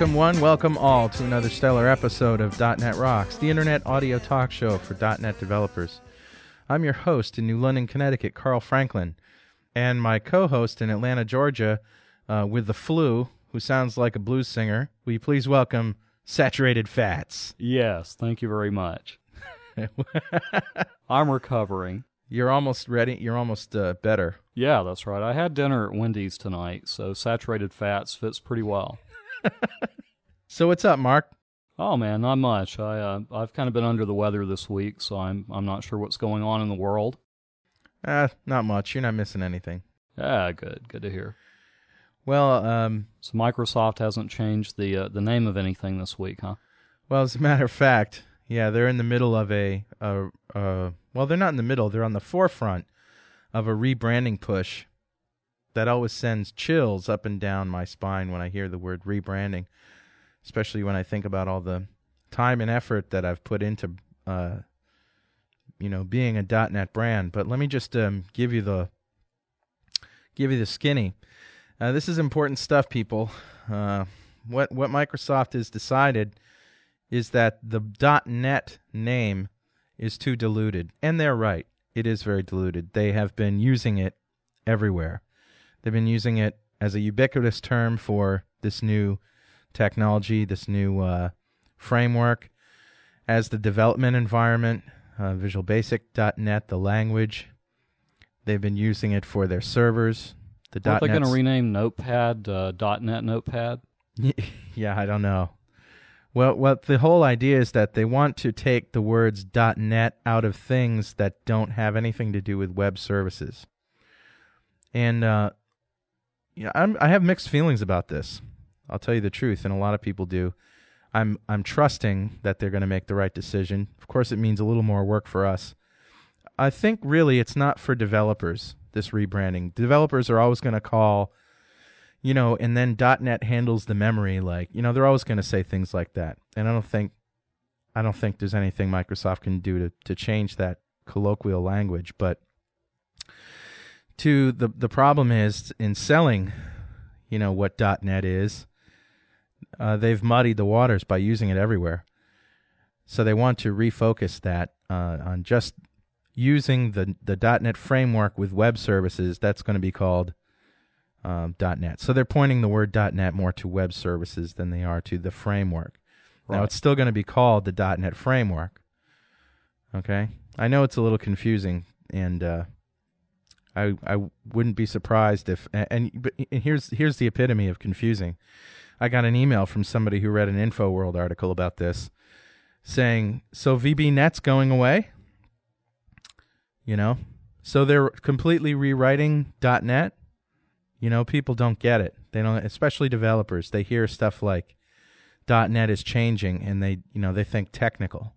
Welcome one, welcome all to another stellar episode of .NET Rocks, the internet audio talk show for .NET developers. I'm your host in New London, Connecticut, Carl Franklin, and my co-host in Atlanta, Georgia, uh, with the flu, who sounds like a blues singer. Will you please welcome Saturated Fats? Yes, thank you very much. I'm recovering. You're almost ready. You're almost uh, better. Yeah, that's right. I had dinner at Wendy's tonight, so saturated fats fits pretty well. So what's up, Mark? Oh man, not much. I uh, I've kind of been under the weather this week, so I'm I'm not sure what's going on in the world. Uh, not much. You're not missing anything. Yeah, good, good to hear. Well, um, So Microsoft hasn't changed the uh, the name of anything this week, huh? well, as a matter of fact, yeah, they're in the middle of a, a, uh, well, they're not in the middle. They're on the forefront of a rebranding push that always sends chills up and down my spine when I hear the word rebranding, especially when I think about all the time and effort that I've put into, uh, you know, being a .NET brand. But let me just um, give you the give you the skinny. Uh, this is important stuff, people. Uh, what what Microsoft has decided is that the .NET name is too diluted, and they're right. It is very diluted. They have been using it everywhere. They've been using it as a ubiquitous term for this new technology, this new uh, framework, as the development environment. Uh, Visual Basic.NET, the language. They've been using it for their servers. The Are they going to rename Notepad uh, .NET Notepad? yeah, I don't know. Well, what the whole idea is that they want to take the words .net out of things that don't have anything to do with web services. And uh, yeah, I'm, I have mixed feelings about this. I'll tell you the truth, and a lot of people do. I'm I'm trusting that they're going to make the right decision. Of course, it means a little more work for us. I think really it's not for developers. This rebranding, developers are always going to call you know, and then .NET handles the memory. Like, you know, they're always going to say things like that, and I don't think, I don't think there's anything Microsoft can do to to change that colloquial language. But to the the problem is in selling, you know, what .NET is, uh, they've muddied the waters by using it everywhere. So they want to refocus that uh, on just using the the .NET framework with web services. That's going to be called um, .NET. So they're pointing the word .NET more to web services than they are to the framework. Now it's still going to be called the .NET framework. Okay, I know it's a little confusing, and uh, I I wouldn't be surprised if and, but here's here's the epitome of confusing. I got an email from somebody who read an InfoWorld article about this, saying, "So VBNet's going away." You know, so they're completely rewriting .NET you know, people don't get it. They don't, especially developers. They hear stuff like .NET is changing, and they, you know, they think technical.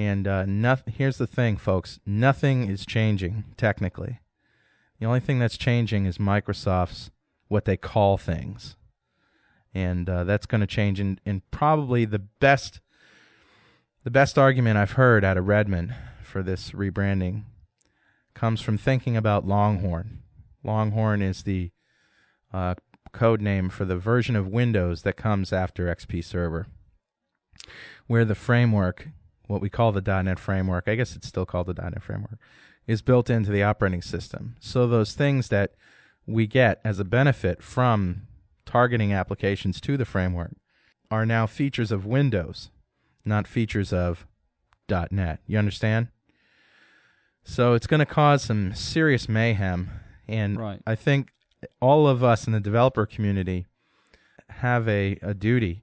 And uh. Here's the thing, folks. Nothing is changing technically. The only thing that's changing is Microsoft's what they call things, and uh, that's going to change. And, and probably the best, the best argument I've heard out of Redmond for this rebranding comes from thinking about Longhorn. Longhorn is the uh, code name for the version of Windows that comes after XP Server, where the framework, what we call the .NET framework, I guess it's still called the .NET framework, is built into the operating system. So those things that we get as a benefit from targeting applications to the framework are now features of Windows, not features of .NET. You understand? So it's going to cause some serious mayhem, and Right. I think all of us in the developer community have a, a duty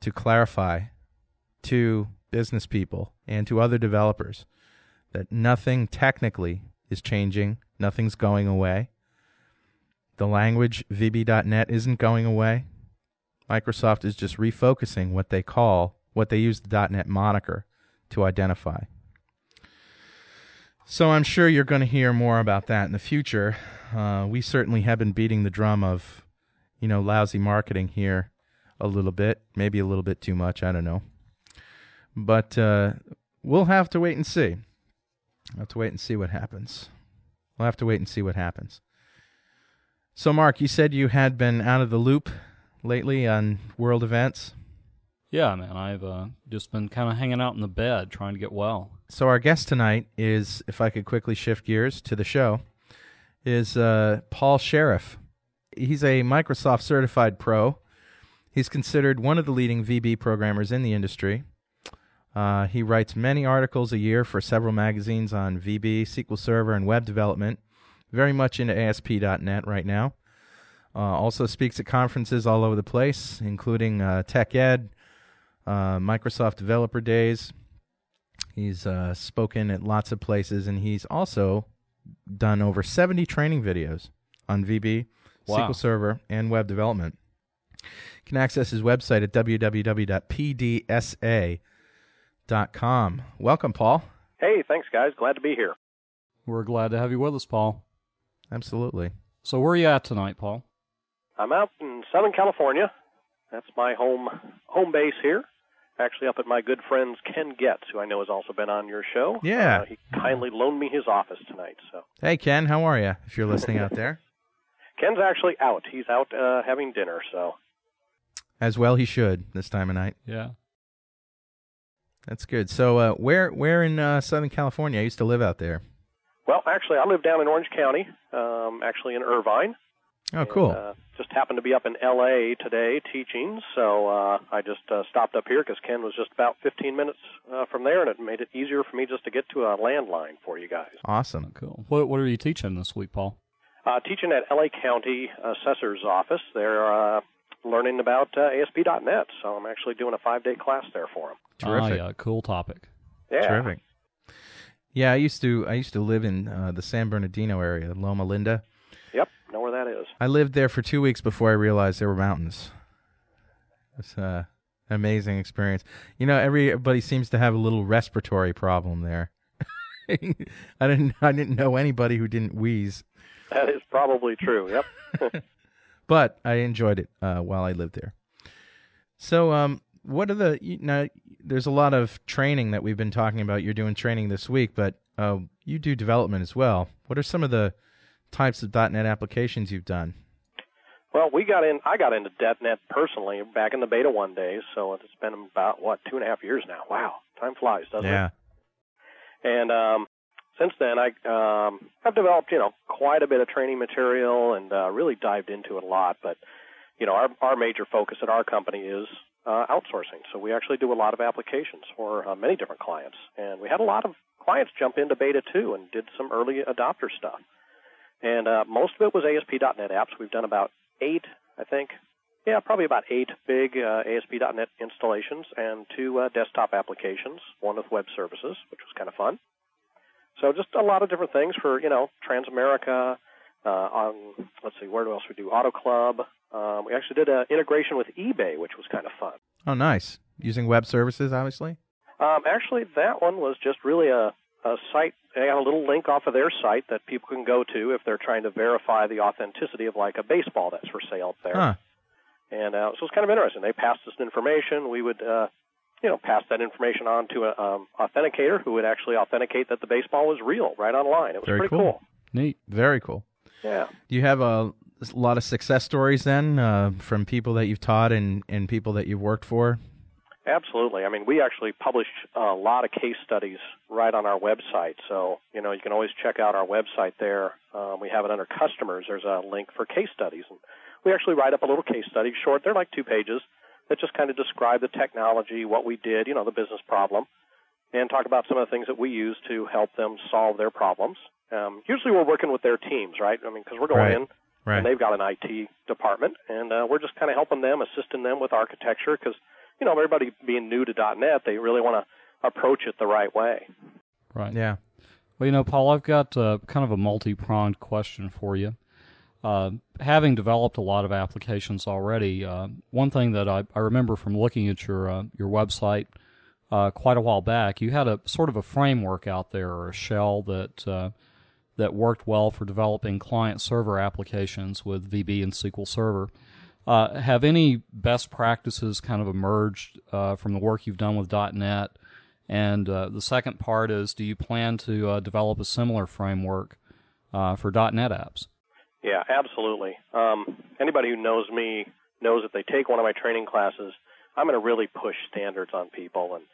to clarify to business people and to other developers that nothing technically is changing, nothing's going away. The language VB.NET isn't going away. Microsoft is just refocusing what they call, what they use the .NET moniker to identify. So I'm sure you're going to hear more about that in the future. Uh, we certainly have been beating the drum of, you know, lousy marketing here a little bit, maybe a little bit too much. I don't know, but uh, we'll have to wait and see. We'll have to wait and see what happens. We'll have to wait and see what happens. So, Mark, you said you had been out of the loop lately on world events? Yeah, man. I've uh, just been kind of hanging out in the bed trying to get well. So our guest tonight is, if I could quickly shift gears to the show, is uh, Paul Sheriff. He's a Microsoft certified pro. He's considered one of the leading VB programmers in the industry. Uh, he writes many articles a year for several magazines on VB, SQL Server, and web development. Very much into ASP.NET right now. Uh, also speaks at conferences all over the place, including uh, Tech Ed, uh, Microsoft Developer Days. He's uh, spoken at lots of places, and he's also done over 70 training videos on VB, Wow. SQL Server, and web development. You can access his website at www.pdsa.com. Welcome, Paul. Hey, thanks, guys. Glad to be here. We're glad to have you with us, Paul. Absolutely. So where are you at tonight, Paul? I'm out in Southern California. That's my home home base here. Actually, up at my good friend's Ken Getz, who I know has also been on your show. Yeah. Uh, he kindly loaned me his office tonight. So Hey, Ken, how are you? If you're listening out there, Ken's actually out. He's out uh, having dinner. So as well he should this time of night. Yeah. That's good. So, uh, where where in uh, Southern California? I used to live out there. well, actually, I live down in Orange County. Um, actually, in Irvine. Oh, And, cool. uh, just happened to be up in L.A. today teaching, so uh, I just uh, stopped up here because Ken was just about 15 minutes uh, from there, and it made it easier for me just to get to a landline for you guys. awesome. Cool. What What are you teaching this week, Paul? Uh, teaching at LA County Assessor's Office. They're uh, learning about uh, ASP.NET, so I'm actually doing a five-day class there for them. Terrific. Ah, yeah. Cool topic. Yeah. Terrific. Yeah, I used to I used to live in uh, the San Bernardino area, Loma Linda. Yep, know where that is. I lived there for two weeks before I realized there were mountains. It's uh, an amazing experience. You know, everybody seems to have a little respiratory problem there. I didn't I didn't know anybody who didn't wheeze, That is probably true. Yep. but I enjoyed it uh, while I lived there. So, um, what are the you know? There's a lot of training that we've been talking about. You're doing training this week, but uh, you do development as well. What are some of the types of .NET applications you've done? well, we got in. I got into .NET personally back in the beta one days, so it's been about what two and a half years now. Wow, time flies, doesn't it? yeah, And um, since then, I um, have developed, you know, quite a bit of training material and uh, really dived into it a lot. But you know, our our major focus at our company is uh, outsourcing. So we actually do a lot of applications for uh, many different clients, and we had a lot of clients jump into beta too and did some early adopter stuff. And uh, most of it was ASP.NET apps. We've done about eight, I think. Yeah, probably about eight big uh, ASP.NET installations and two uh, desktop applications, one with web services, which was kind of fun. So just a lot of different things for you know Transamerica. Uh, on let's see, where else we do Auto Club. Um, we actually did an integration with eBay, which was kind of fun. Oh, nice. Using web services, obviously. Um, actually, that one was just really a, a site. They have a little link off of their site that people can go to if they're trying to verify the authenticity of like a baseball that's for sale up there. Huh. And uh, so it's kind of interesting. They passed us information. We would, uh, you know, pass that information on to an um, authenticator who would actually authenticate that the baseball was real right online. It was Very pretty cool. Neat. Very cool. Yeah. Do you have a, a lot of success stories then uh, from people that you've taught and, and people that you've worked for? Absolutely. I mean, we actually publish a lot of case studies right on our website. So, you know, you can always check out our website there. Um, we have it under customers. There's a link for case studies. And we actually write up a little case study, short. They're like two pages that just kind of describe the technology, what we did, you know, the business problem, and talk about some of the things that we use to help them solve their problems. Um, usually we're working with their teams, right? I mean, because we're going Right. in Right. and they've got an IT department, and uh, we're just kind of helping them, assisting them with architecture, because you know everybody being new to .NET, they really want to approach it the right way. Right. yeah. Well, you know, Paul, I've got uh, kind of a multi pronged question for you. Uh, having developed a lot of applications already, uh, one thing that I, I remember from looking at your uh, your website uh, quite a while back, you had a sort of a framework out there or a shell that uh, that worked well for developing client server applications with VB and SQL Server. Uh, have any best practices kind of emerged uh, from the work you've done with .NET? And uh, the second part is, do you plan to uh, develop a similar framework uh, for .NET apps? Yeah, absolutely. Um, anybody who knows me knows if they take one of my training classes, I'm going to really push standards on people and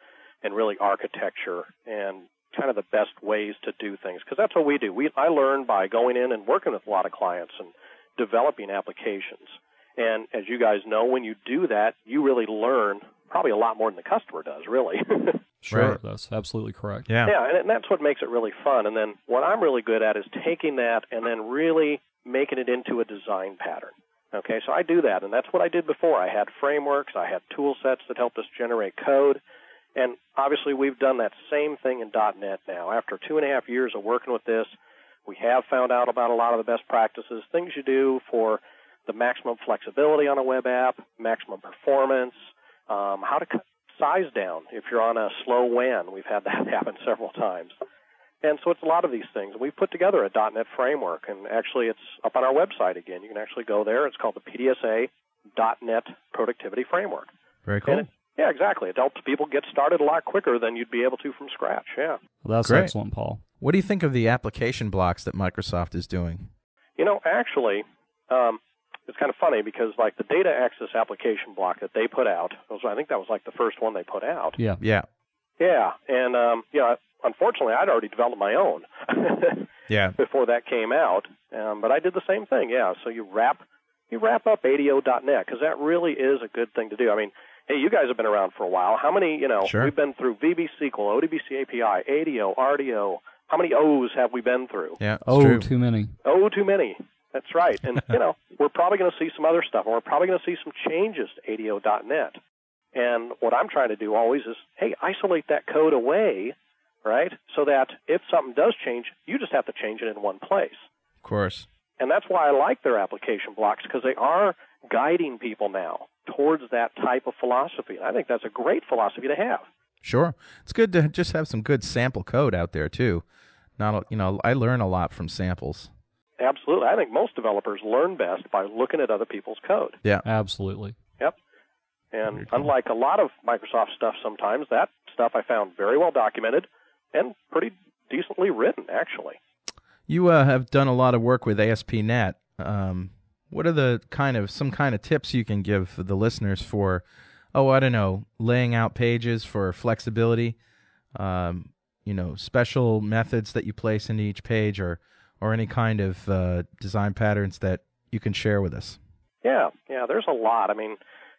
and really architecture and kind of the best ways to do things because that's what we do. We I learn by going in and working with a lot of clients and developing applications. And as you guys know, when you do that, you really learn probably a lot more than the customer does, really. Sure, Right. that's absolutely correct. Yeah. Yeah, and, and that's what makes it really fun. And then what I'm really good at is taking that and then really making it into a design pattern. Okay, so I do that, and that's what I did before. I had frameworks, I had tool sets that helped us generate code, and obviously we've done that same thing in .NET now. After two and a half years of working with this, we have found out about a lot of the best practices, things you do for the maximum flexibility on a web app, maximum performance, um, how to cut size down if you're on a slow WAN. We've had that happen several times. And so it's a lot of these things. We've put together a .NET framework, and actually it's up on our website again. You can actually go there. It's called the PDSA .NET Productivity Framework. Very cool. And yeah, exactly. It helps people get started a lot quicker than you'd be able to from scratch. Yeah. Well, that's Great. excellent, Paul. What do you think of the application blocks that Microsoft is doing? You know, actually, um, it's kind of funny because like the data access application block that they put out, was, I think that was like the first one they put out. Yeah. Yeah. Yeah, and um, you know, unfortunately, I'd already developed my own Yeah. before that came out. Um, but I did the same thing. Yeah, so you wrap you wrap up ADO.net because that really is a good thing to do. I mean, hey, you guys have been around for a while. How many? You know, Sure. we've been through VB SQL, ODBC API, ADO, RDO. How many O's have we been through? Yeah. It's Oh, true. too many. Oh, too many. That's right. And, you know, we're probably going to see some other stuff, and we're probably going to see some changes to ADO.net. And what I'm trying to do always is, hey, isolate that code away, right? So that if something does change, you just have to change it in one place. Of course. And that's why I like their application blocks because they are guiding people now towards that type of philosophy. And I think that's a great philosophy to have. Sure. It's good to just have some good sample code out there too. Not a- you know, I learn a lot from samples. Absolutely. I think most developers learn best by looking at other people's code. Yeah. Absolutely. Yep. And unlike a lot of Microsoft stuff sometimes, that stuff I found very well documented and pretty decently written, actually. You uh, have done a lot of work with ASP.NET. Um, what are the kind of some kind of tips you can give the listeners for, oh, I don't know, laying out pages for flexibility, um, you know, special methods that you place into each page, or or any kind of uh, design patterns that you can share with us? Yeah, yeah, there's a lot. I mean,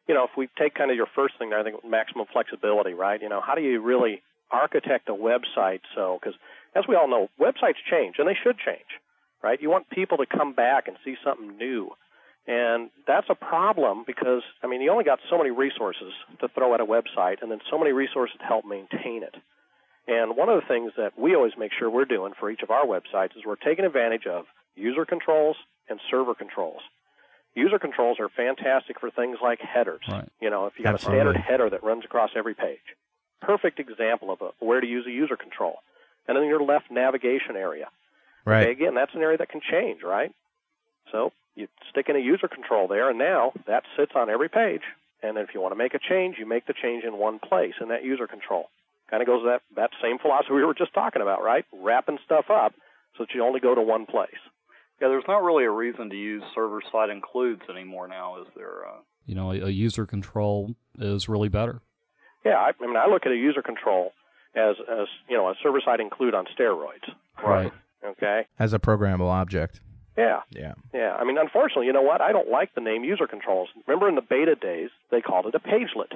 you know, if we take kind of your first thing there, I think maximum flexibility, right? You know, how do you really architect a website so, because as we all know, websites change and they should change, right? You want people to come back and see something new. And that's a problem because, I mean, you only got so many resources to throw at a website and then so many resources to help maintain it. And one of the things that we always make sure we're doing for each of our websites is we're taking advantage of user controls and server controls. User controls are fantastic for things like headers. Right. You know, if you got Absolutely. a standard header that runs across every page. Perfect example of a, where to use a user control. And then your left navigation area. Right. Okay, again, that's an area that can change, right? So you stick in a user control there, and now that sits on every page. And if you want to make a change, you make the change in one place in that user control. Kind of goes that, that same philosophy we were just talking about, right? Wrapping stuff up so that you only go to one place. Yeah, there's not really a reason to use server side includes anymore now, is there? Uh, You know, a, a user control is really better. Yeah, I, I mean, I look at a user control as, as you know, a server-side include on steroids. Right. Okay. As a programmable object. Yeah. Yeah. Yeah, I mean, unfortunately, you know what? I don't like the name user controls. Remember in the beta days, they called it a pagelet.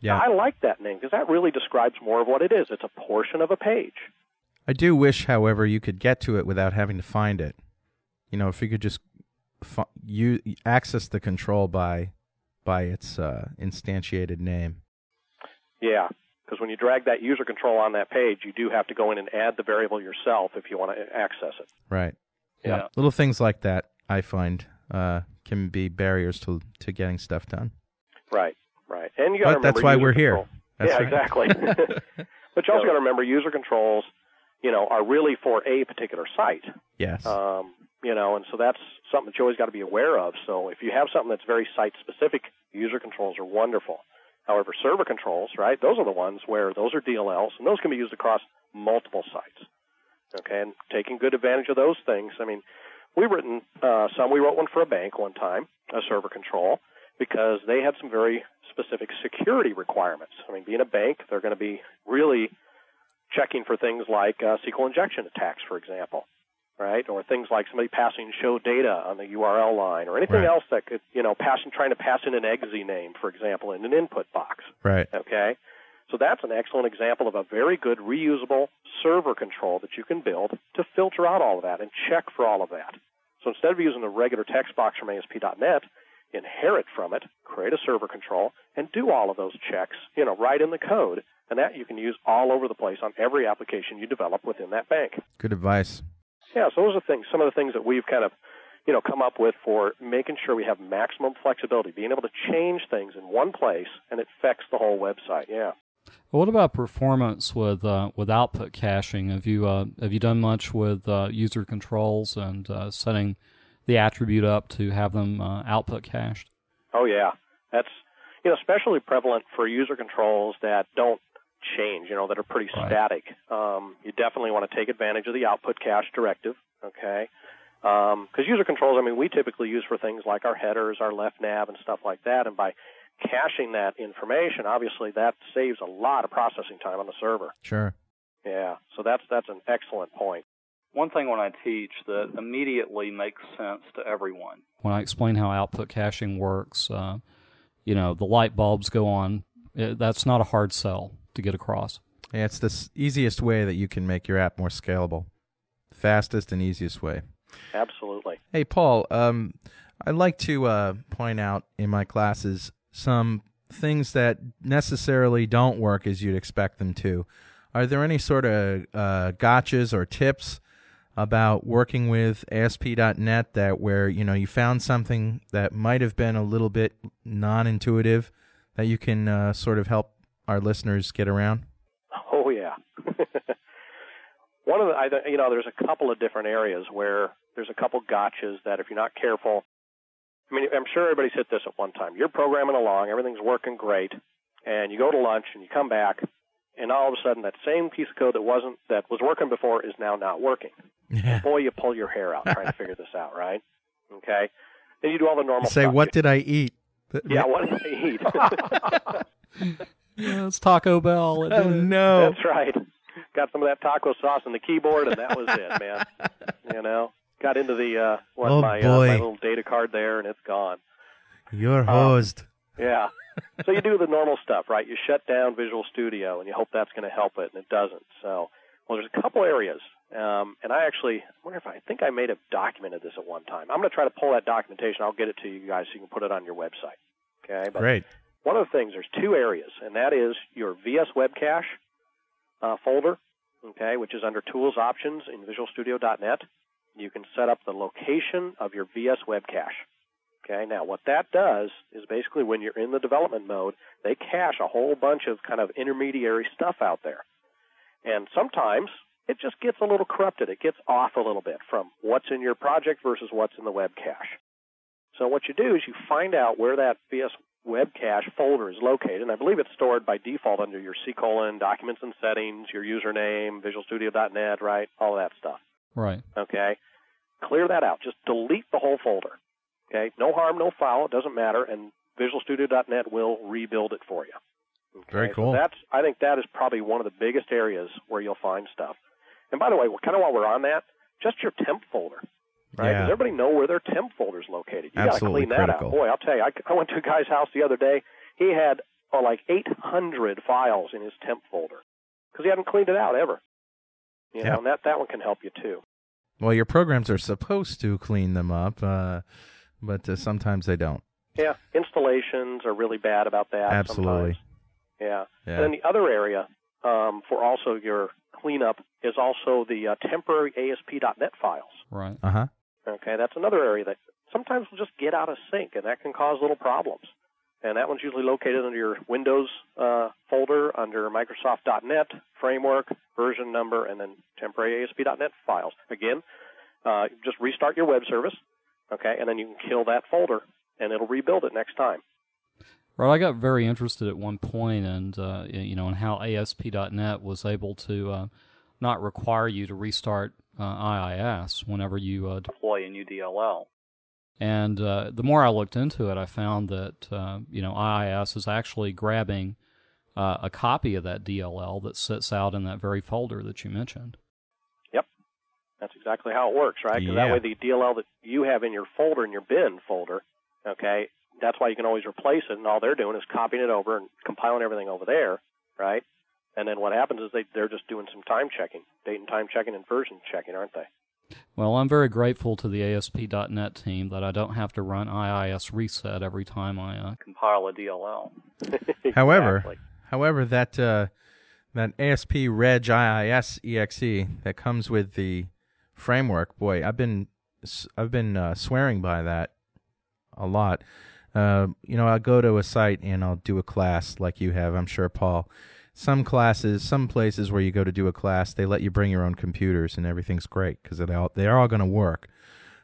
Yeah. I like that name because that really describes more of what it is. It's a portion of a page. I do wish, however, you could get to it without having to find it. You know, if you could just fi- you access the control by by its uh, instantiated name. Yeah, because when you drag that user control on that page, you do have to go in and add the variable yourself if you want to access it. Right. Yeah. Little things like that I find uh, can be barriers to to getting stuff done. Right, right. And you got to But that's why we're here. That's yeah, right. exactly. but you also got to remember user controls, you know, are really for a particular site. Yes. Um, you know, and so that's something that you always got to be aware of. So if you have something that's very site specific, user controls are wonderful. However, server controls, right, those are the ones where those are DLLs, and those can be used across multiple sites. Okay, and taking good advantage of those things. I mean, we've written uh, some. We wrote one for a bank one time, a server control, because they had some very specific security requirements. I mean, being a bank, they're going to be really checking for things like uh, SQL injection attacks, for example, right? Or things like somebody passing show data on the URL line, or anything Right. else that could, you know, passing trying to pass in an exe name, for example, in an input box. Right. Okay? So that's an excellent example of a very good reusable server control that you can build to filter out all of that and check for all of that. So instead of using the regular text box from ASP.NET, inherit from it, create a server control, and do all of those checks, you know, right in the code. And that you can use all over the place on every application you develop within that bank. Good advice. Yeah, so those are things, some of the things that we've kind of, you know, come up with for making sure we have maximum flexibility, being able to change things in one place and it affects the whole website. Yeah. What about performance with uh, with output caching? Have you uh, have you done much with uh, user controls and uh, setting the attribute up to have them uh, output cached? Oh yeah, that's you know especially prevalent for user controls that don't change, you know, that are pretty Right. static. Um, you definitely want to take advantage of the output cache directive. Okay, because user controls, I mean, we typically use for things like our headers, our left nav, and stuff like that. And by caching that information, obviously that saves a lot of processing time on the server. Sure. Yeah, so that's that's an excellent point. One thing when I teach that immediately makes sense to everyone. When I explain how output caching works, uh, you know, the light bulbs go on. Uh that's not a hard sell to get across. Yeah, it's the s- easiest way that you can make your app more scalable. Fastest and easiest way. Absolutely. Hey, Paul, um, I like to uh, point out in my classes some things that necessarily don't work as you'd expect them to. Are there any sort of uh, gotchas or tips about working with ASP.NET that where you know you found something that might have been a little bit non-intuitive that you can uh, sort of help our listeners get around? Oh yeah. One of the, I, you know, there's a couple of different areas where there's a couple gotchas that if you're not careful, I mean, I'm sure everybody's hit this at one time. You're programming along, everything's working great, and you go to lunch and you come back, and all of a sudden that same piece of code that wasn't that was working before is now not working. Yeah. Boy, you pull your hair out trying to figure this out, right? Okay. Then you do all the normal Say, stuff. what did I eat? Yeah, what did I eat? Yeah, it's Taco Bell. It Oh no! That's right. Got some of that taco sauce on the keyboard, and that was it, man. You know, got into the uh, what Oh, my uh, boy. my little data card there, and it's gone. You're Um. Yeah. so you do the normal stuff, right? You shut down Visual Studio, and you hope that's going to help it, and it doesn't. So, well, there's a couple areas, um, and I actually wonder if I, I think I may have documented this at one time. I'm going to try to pull that documentation. I'll get it to you guys so you can put it on your website. Okay. But Great. One of the things, there's two areas, and that is your VS Web Cache uh, folder, okay, which is under Tools Options in VisualStudio.net. You can set up the location of your VS Web Cache. Okay, now what that does is basically when you're in the development mode, they cache a whole bunch of kind of intermediary stuff out there. And sometimes it just gets a little corrupted. It gets off a little bit from what's in your project versus what's in the web cache. So what you do is you find out where that VS web cache folder is located, and I believe it's stored by default under your C colon, documents and settings, your username, VisualStudio.net, right? All that stuff. Right. Okay? Clear that out. Just delete the whole folder. Okay? No harm, no foul. It doesn't matter, and VisualStudio.net will rebuild it for you. Okay? Very So cool. that's I think that is probably one of the biggest areas where you'll find stuff. And by the way, kind of while we're on that, just your temp folder. Right? Yeah. Does everybody know where their temp folder is located? You got to Absolutely clean that critical. out. Boy, I'll tell you, I, I went to a guy's house the other day. He had oh, like 800 files in his temp folder because he hadn't cleaned it out ever. You Yeah. know, and that that one can help you too. Well, your programs are supposed to clean them up, uh, but uh, sometimes they don't. Yeah, installations are really bad about that. Absolutely. Sometimes. Yeah. Yeah. And then the other area um, for also your cleanup is also the uh, temporary ASP.NET files. Right. Uh huh. Okay, that's another area that sometimes will just get out of sync, and that can cause little problems. And that one's usually located under your Windows uh, folder under Microsoft.NET framework, version number, and then temporary ASP.NET files. Again, uh, just restart your web service, okay, and then you can kill that folder, and it'll rebuild it next time. Right, I got very interested at one point, and uh, you know, in how ASP.NET was able to uh, not require you to restart IIS whenever you. Uh, Deploy new DLL. And uh, the more I looked into it, I found that uh, you know IIS is actually grabbing uh, a copy of that DLL that sits out in that very folder that you mentioned. Yep, that's exactly how it works, right? Because Yeah. that way the DLL that you have in your folder in your bin folder, okay, that's why you can always replace it. And all they're doing is copying it over and compiling everything over there, right? And then what happens is they they're just doing some time checking, date and time checking and version checking, aren't they? Well, I'm very grateful to the ASP.NET team that I don't have to run IIS reset every time I uh, Compile a DLL. However, Exactly. however, that uh, that ASP Reg IIS exe that comes with the framework, boy, I've been s- I've been uh, swearing by that a lot. Uh, you know, I'll go to a site and I'll do a class like you have. I'm sure, Paul. Some classes, some places where you go to do a class, they let you bring your own computers and everything's great because they all they're all going to work.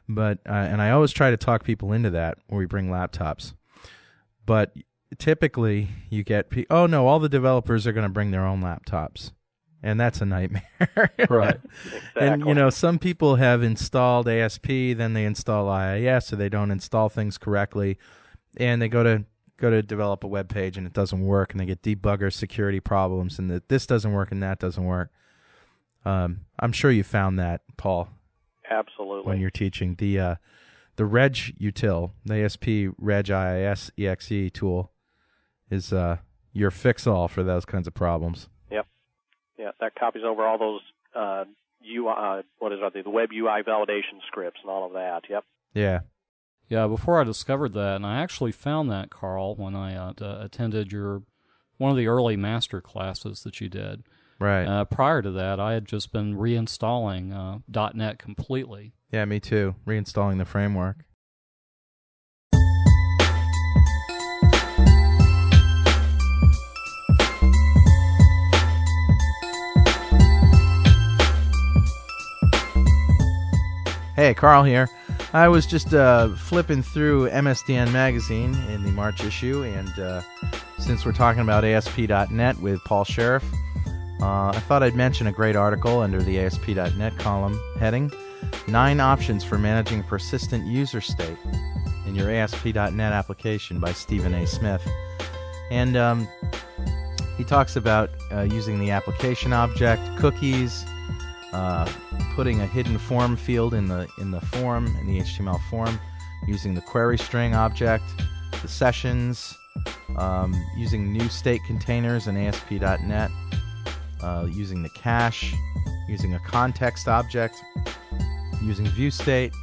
But uh, and I always try to talk people into that where we bring laptops. But typically you get pe- oh no all the developers are going to bring their own laptops and that's a nightmare Right. Exactly. and you know some people have installed asp then they install iis or they don't install things correctly and they go to go to develop a web page and it doesn't work and they get debugger security problems and that this doesn't work and that doesn't work um, i'm sure you found that paul Absolutely. when you're teaching the uh, the reg util the asp reg iis exe tool is uh, your fix all for those kinds of problems Yep. Yeah, that copies over all those uh, UI, what is it, the web UI validation scripts and all of that. Yep. yeah Yeah, before I discovered that, and I actually found that, Carl, when I uh, attended your one of the early master classes that you did. right Uh, prior to that, I had just been reinstalling uh, .NET completely. yeah me too reinstalling the framework Hey, Carl here. I was just uh, flipping through MSDN magazine in the March issue, and uh, since we're talking about ASP.NET with Paul Sheriff, uh, I thought I'd mention a great article under the ASP.NET column heading Nine Options for Managing Persistent User State in Your ASP.NET Application by Steven A. Smith. And um, he talks about uh, using the application object, cookies, uh, putting a hidden form field in the in the form in the HTML form, using the query string object, the sessions, um, using new state containers in ASP.NET, uh, using the cache, using a context object, using view state,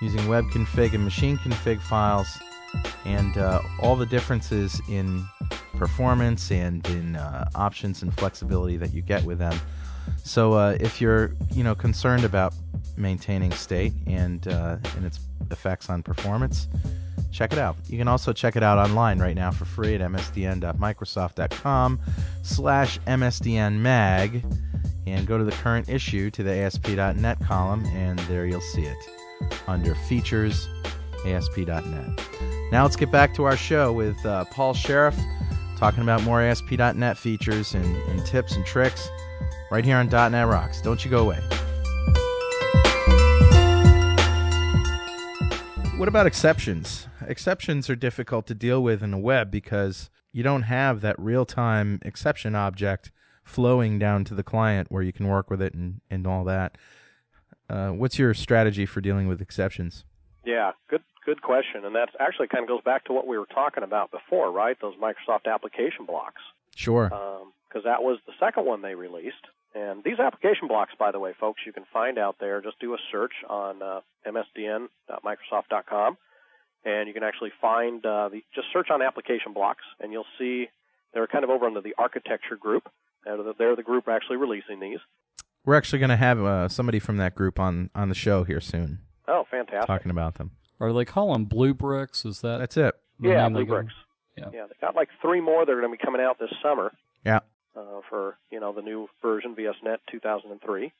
using web config and machine config files, and uh, all the differences in performance and in uh, options and flexibility that you get with them. So uh, if you're you know concerned about maintaining state and uh, and its effects on performance, check it out. You can also check it out online right now for free at msdn.microsoft.com slash msdnmag and go to the current issue to the ASP.NET column and there you'll see it under features ASP.NET. Now let's get back to our show with uh, Paul Sheriff talking about more ASP.NET features and, and tips and tricks right here on .NET Rocks. Don't you go away. What about exceptions? Exceptions are difficult to deal with in the web because you don't have that real-time exception object flowing down to the client where you can work with it and, and all that. Uh, what's your strategy for dealing with exceptions? Yeah, good good question, and that actually kind of goes back to what we were talking about before, right? Those Microsoft application blocks, Sure. because that was the second one they released. And these application blocks, by the way, folks, you can find out there. Just do a search on uh, msdn.microsoft.com, and you can actually find uh, the just search on application blocks, and you'll see they're kind of over under the architecture group. They're the, they're the group actually releasing these. We're actually going to have uh, somebody from that group on, on the show here soon Oh, fantastic! talking about them. Or they call them blue bricks? Is that That's it. yeah, they Blue Bricks. Yeah. yeah, they got like three more that are going to be coming out this summer. Yeah. Uh, for you know the new version VSNet 2003.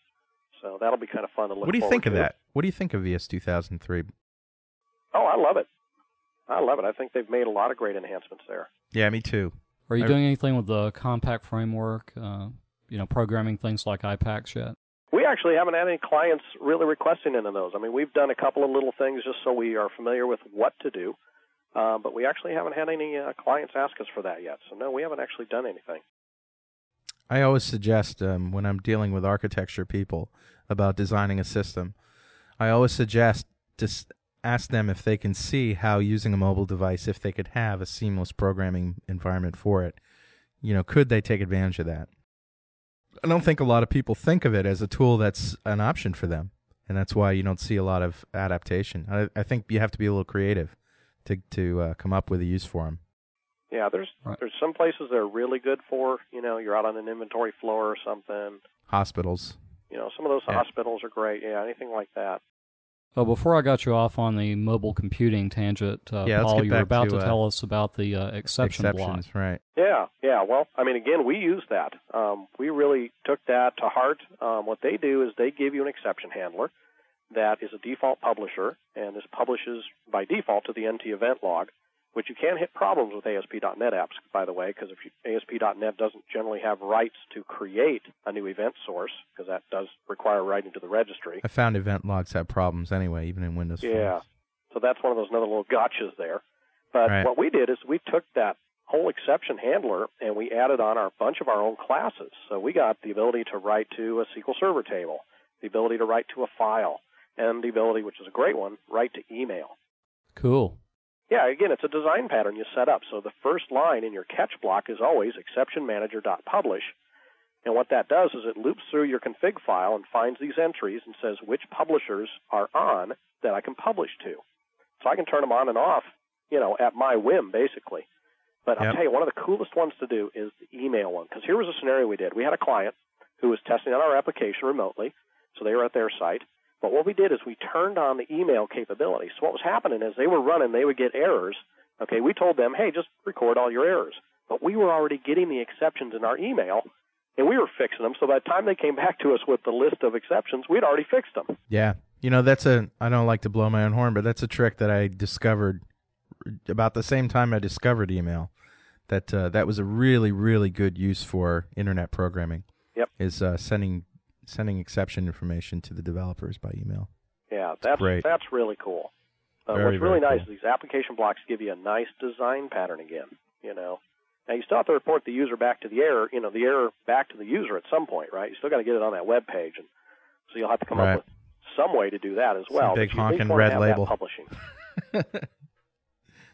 So that'll be kind of fun to look. At. What do you think of to. that? What do you think of VS 2003? Oh, I love it. I love it. I think they've made a lot of great enhancements there. Yeah, me too. Are you I- doing anything with the compact framework? Uh, you know, programming things like iPAQs yet? We actually haven't had any clients really requesting any of those. I mean, we've done a couple of little things just so we are familiar with what to do, uh, but we actually haven't had any uh, clients ask us for that yet. So no, we haven't actually done anything. I always suggest um, when I'm dealing with architecture people about designing a system, I always suggest to ask them if they can see how using a mobile device, if they could have a seamless programming environment for it, you know, could they take advantage of that? I don't think a lot of people think of it as a tool that's an option for them, and that's why you don't see a lot of adaptation. I, I think you have to be a little creative to to uh, come up with a use for them. Yeah, there's Right. there's some places that are really good for. You know, you're out on an inventory floor or something. Hospitals. You know, some of those Yeah. hospitals are great. Yeah, anything like that. Oh, before I got you off on the mobile computing tangent, uh, Yeah, Paul, you were about to, to, uh, tell us about the uh, exception block. Right? Yeah, yeah. Well, I mean, again, we use that. Um, we really took that to heart. Um, what they do is they give you an exception handler that is a default publisher, and this publishes by default to the NT event log, which you can hit problems with ASP.NET apps, by the way, because if you, ASP.NET doesn't generally have rights to create a new event source, because that does require writing to the registry. I found event logs have problems anyway, even in Windows. Yeah. phones. So that's one of those another little gotchas there. But Right. what we did is we took that whole exception handler and we added on our bunch of our own classes. So we got the ability to write to a SQL Server table, the ability to write to a file, and the ability, which is a great one, write to email. Cool. Yeah, again, it's a design pattern you set up. So the first line in your catch block is always exception manager.publish. And what that does is it loops through your config file and finds these entries and says which publishers are on that I can publish to. So I can turn them on and off, you know, at my whim, basically. But I'll Yep. tell you, one of the coolest ones to do is the email one. Because here was a scenario we did. We had a client who was testing out our application remotely, so they were at their site. But what we did is we turned on the email capability. So what was happening is they were running, they would get errors. Okay, we told them, hey, just record all your errors. But we were already getting the exceptions in our email, and we were fixing them. So by the time they came back to us with the list of exceptions, we'd already fixed them. Yeah. You know, that's a I don't like to blow my own horn, but that's a trick that I discovered about the same time I discovered email. That uh, that was a really really good use for internet programming. Yep. Is uh, sending sending exception information to the developers by email. Yeah, that's great. that's really cool. Uh, Very, what's really nice cool. is these application blocks give you a nice design pattern again. You know, now you still have to report the user back to the error. You know, the error back to the user at some point, right? You still got to get it on that web page, and so you'll have to come Right. up with some way to do that as Some well. big but you at least honking red label. publishing.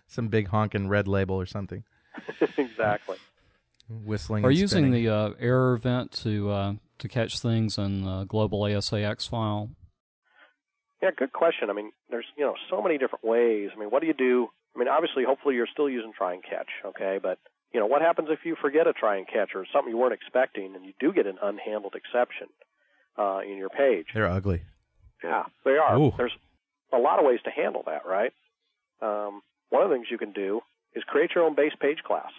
Some big honking red label or something. exactly. Whistling. Are and using spinning. the uh, error event to uh, to catch things in the global ASAX file? Yeah, good question. I mean, there's you know so many different ways. I mean, what do you do? I mean, obviously, hopefully, you're still using try and catch, okay? But you know, what happens if you forget a try and catch or something you weren't expecting, and you do get an unhandled exception uh, in your page? They're ugly. Yeah, they are. Ooh. There's a lot of ways to handle that, right? Um, one of the things you can do is create your own base page class.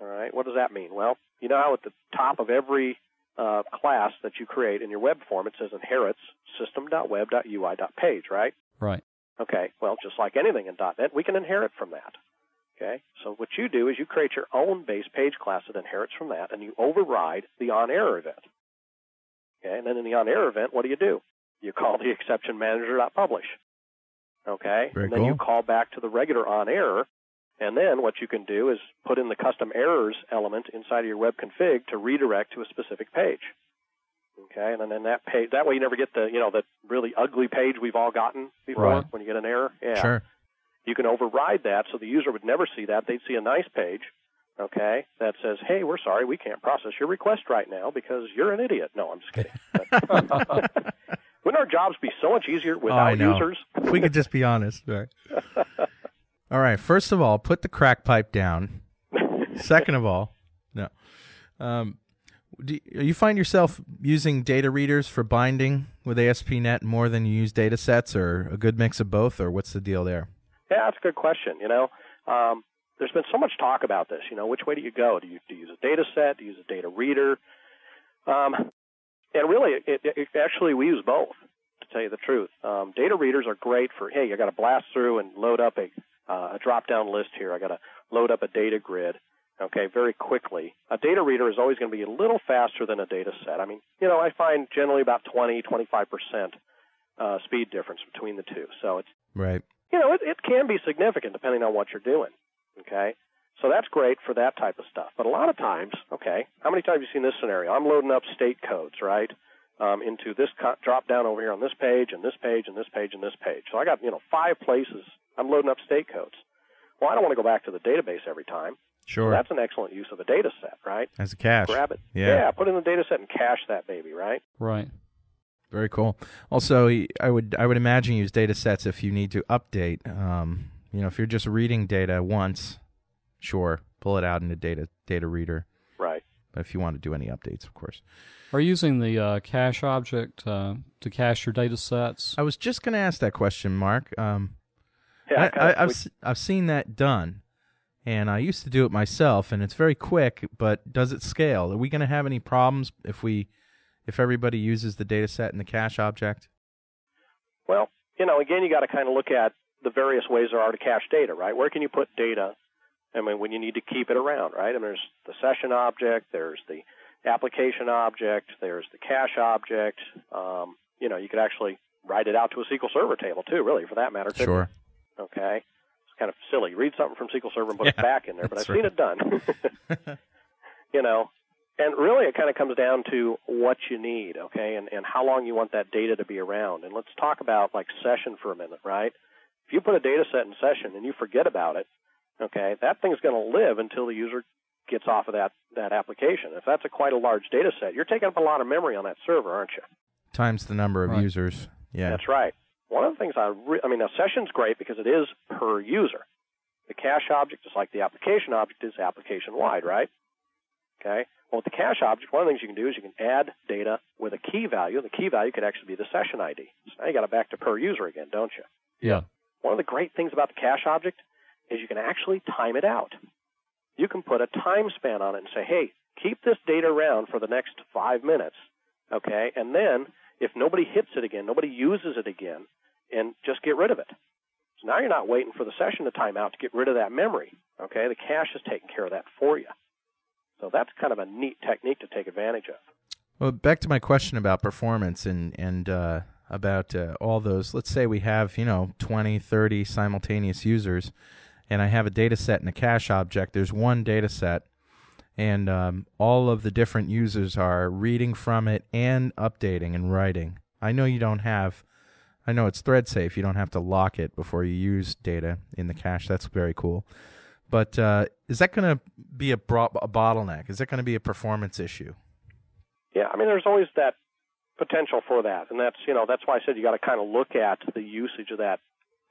All right, what does that mean? Well, you know how at the top of every uh, class that you create in your web form, it says inherits system.web.ui.page, right? Right. Okay, well, just like anything in .NET, we can inherit from that. Okay, so what you do is you create your own base page class that inherits from that, and you override the on-error event. Okay, and then in the on-error event, what do you do? You call the exception manager.publish. Okay, Very and then cool. you call back to the regular on-error, and then what you can do is put in the custom errors element inside of your web config to redirect to a specific page. Okay, and then that page, that way you never get the you know the really ugly page we've all gotten before Right. when you get an error. Yeah, Sure. you can override that so the user would never see that. They'd see a nice page, okay, that says, "Hey, we're sorry, we can't process your request right now because you're an idiot." No, I'm just kidding. But- Wouldn't our jobs be so much easier Oh, without know. users? We could just be honest. Right. All right. First of all, put the crack pipe down. Second of all, no. Um, do you find yourself using data readers for binding with ASP.NET more than you use data sets, or a good mix of both, or what's the deal there? Yeah, that's a good question. You know, um, there's been so much talk about this. You know, which way do you go? Do you, do you use a data set? Do you use a data reader? Um, and really, it, it, actually, we use both. To tell you the truth, um, data readers are great for hey, I got to blast through and load up a uh, a drop down list here. I got to load up a data grid. okay, very quickly. A data reader is always going to be a little faster than a data set. I mean, you know, I find generally about 20, 25 percent uh, speed difference between the two. So it's right. You know, it, it can be significant depending on what you're doing. Okay, so that's great for that type of stuff. But a lot of times, okay, how many times have you seen this scenario? I'm loading up state codes, right? Um, into this co- drop down over here on this page and this page and this page and this page. So I got you know five places I'm loading up state codes. Well, I don't want to go back to the database every time. Sure. So that's an excellent use of a data set, right? As a cache. Grab it. Yeah. yeah, put in the data set and cache that baby, right? Right. Very cool. Also, I would I would imagine use data sets if you need to update. Um, you know, if you're just reading data once, sure, pull it out in a data data reader. Right. But if you want to do any updates, of course. Are you using the uh, cache object uh, to cache your data sets? I was just going to ask that question, Mark. Um, yeah, I, I, I've I've seen that done, and I used to do it myself, and it's very quick. But does it scale? Are we going to have any problems if we if everybody uses the data set and the cache object? Well, you know, again, you got to kind of look at the various ways there are to cache data, right? Where can you put data? I mean, when you need to keep it around, right? I mean, there's the session object, there's the application object, there's the cache object. Um, you know, you could actually write it out to a SQL Server table too, really, for that matter. Sure. Okay. It's kind of silly. Read something from SQL Server and put yeah, it back in there, but I've right. seen it done. you know, and really it kind of comes down to what you need, okay, and, and how long you want that data to be around. And let's talk about like session for a minute, right? If you put a data set in session and you forget about it, okay, that thing's going to live until the user gets off of that, that application. If that's a quite a large data set, you're taking up a lot of memory on that server, aren't you? Times the number of right. users. Yeah. That's right. One of the things I, re- I mean, a session's great because it is per user. The cache object, just like the application object, is application wide, right? Okay. Well, with the cache object, one of the things you can do is you can add data with a key value. The key value could actually be the session ID. So now you got it back to per user again, don't you? Yeah. One of the great things about the cache object is you can actually time it out. You can put a time span on it and say, hey, keep this data around for the next five minutes, okay? And then if nobody hits it again, nobody uses it again, and just get rid of it. So now you're not waiting for the session to time out to get rid of that memory, okay? The cache is taking care of that for you. So that's kind of a neat technique to take advantage of. Well, back to my question about performance and and uh, about uh, all those. Let's say we have you know 20, 30 simultaneous users, and I have a data set and a cache object. There's one data set, and um, all of the different users are reading from it and updating and writing. I know you don't have. I know it's thread safe. You don't have to lock it before you use data in the cache. That's very cool. But uh, is that going to be a, bro- a bottleneck? Is that going to be a performance issue? Yeah, I mean, there's always that potential for that, and that's you know that's why I said you got to kind of look at the usage of that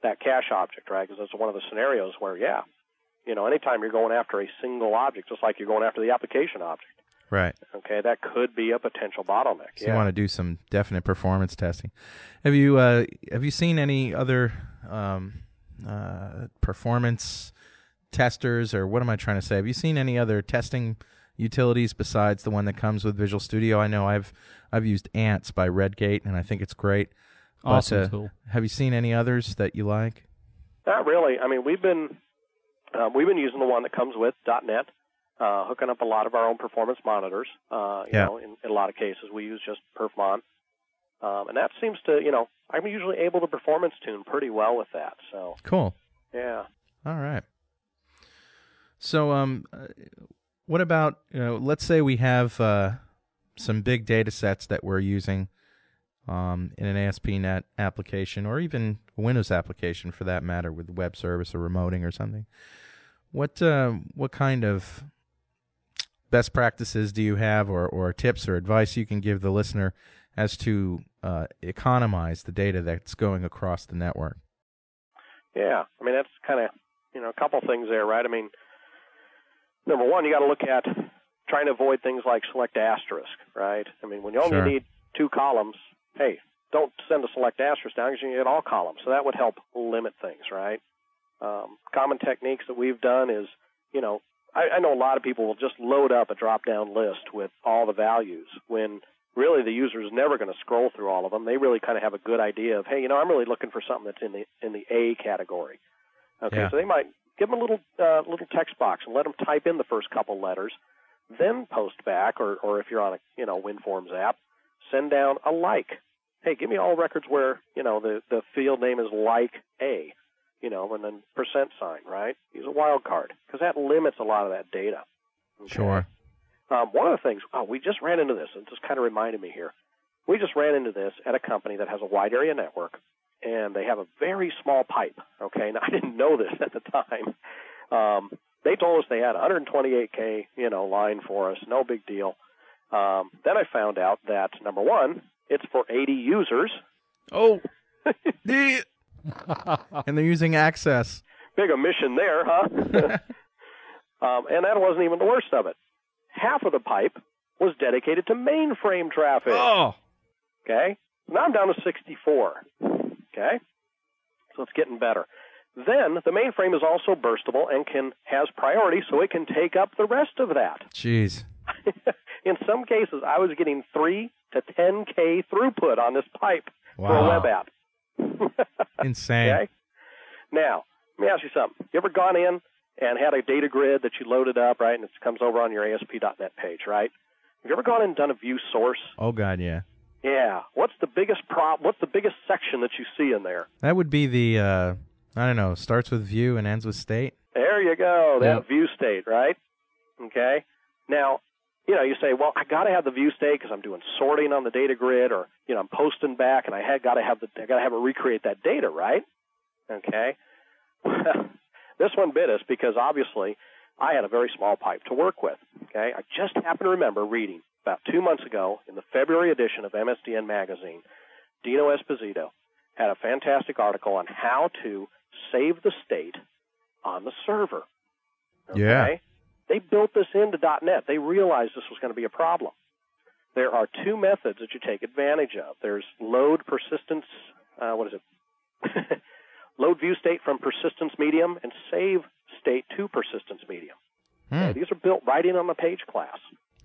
that cache object, right? Because that's one of the scenarios where, yeah, you know, anytime you're going after a single object, just like you're going after the application object, right? Okay, that could be a potential bottleneck. So yeah. you want to do some definite performance testing. Have you uh, have you seen any other um, uh, performance testers, or what am I trying to say? Have you seen any other testing utilities besides the one that comes with Visual Studio? I know I've I've used Ants by Redgate, and I think it's great. But, Awesome uh, tool. Have you seen any others that you like? Not really. I mean, we've been um, we've been using the one that comes with .NET, uh, hooking up a lot of our own performance monitors. Uh, you Yeah. know, in, in a lot of cases, we use just Perfmon, um, and that seems to, you know, I'm usually able to performance tune pretty well with that. So, Cool. yeah. All right. So, um, uh, what about you know? Let's say we have uh, some big data sets that we're using um, in an ASP.NET application, or even a Windows application for that matter, with web service or remoting or something. What uh, what kind of best practices do you have, or or tips or advice you can give the listener as to uh, economize the data that's going across the network? Yeah, I mean that's kind of you know a couple things there, right? I mean, number one, you got to look at trying to avoid things like select asterisk, right? I mean, when you only Sure. need two columns, hey, don't send a select asterisk down because you get all columns. So that would help limit things, right? Um, common techniques that we've done is, you know, I, I know a lot of people will just load up a drop-down list with all the values when really the user is never going to scroll through all of them. They really kind of have a good idea of, hey, you know, I'm really looking for something that's in the in the A category. Okay, Yeah. so they might give them a little uh, little text box and let them type in the first couple letters, then post back, or or if you're on a you know WinForms app, send down a like. Hey, give me all records where you know the the field name is like a, you know, and then percent sign, right? Use a wildcard because that limits a lot of that data. Okay? Sure. Um, one of the things, oh, we just ran into this, and just kind of reminded me here. We just ran into this at a company that has a wide area network, and they have a very small pipe. Okay, now I didn't know this at the time. Um, they told us they had 128k, you know, line for us, no big deal. Um, then I found out that number one, it's for 80 users. Oh. The- and they're using Access. Big omission there, huh? um, and that wasn't even the worst of it. Half of the pipe was dedicated to mainframe traffic. Oh. Okay? Now I'm down to 64. Okay? So it's getting better. Then the mainframe is also burstable and can has priority so it can take up the rest of that. Jeez. In some cases I was getting 3 to 10k throughput on this pipe for a web app. Insane. Okay? Now, let me ask you something. You ever gone in and had a data grid that you loaded up, right, and it comes over on your ASP.NET page, right? Have you ever gone in and done a view source? Oh God, yeah. Yeah. What's the biggest prop? What's the biggest section that you see in there? That would be the uh I don't know, starts with view and ends with state. There you go. That Yeah. view state, right? Okay. Now, you know, you say, well, I got to have the view state because I'm doing sorting on the data grid, or you know, I'm posting back, and I had got to have the I got to have it recreate that data, right? Okay. Well, this one bit us because obviously I had a very small pipe to work with. Okay. I just happen to remember reading about two months ago in the February edition of MSDN magazine, Dino Esposito had a fantastic article on how to save the state on the server. Okay? Yeah. They built this into .NET. They realized this was going to be a problem. There are two methods that you take advantage of. There's load persistence, uh, what is it? load view state from persistence medium and save state to persistence medium. Hmm. Okay, These are built right in on the page class.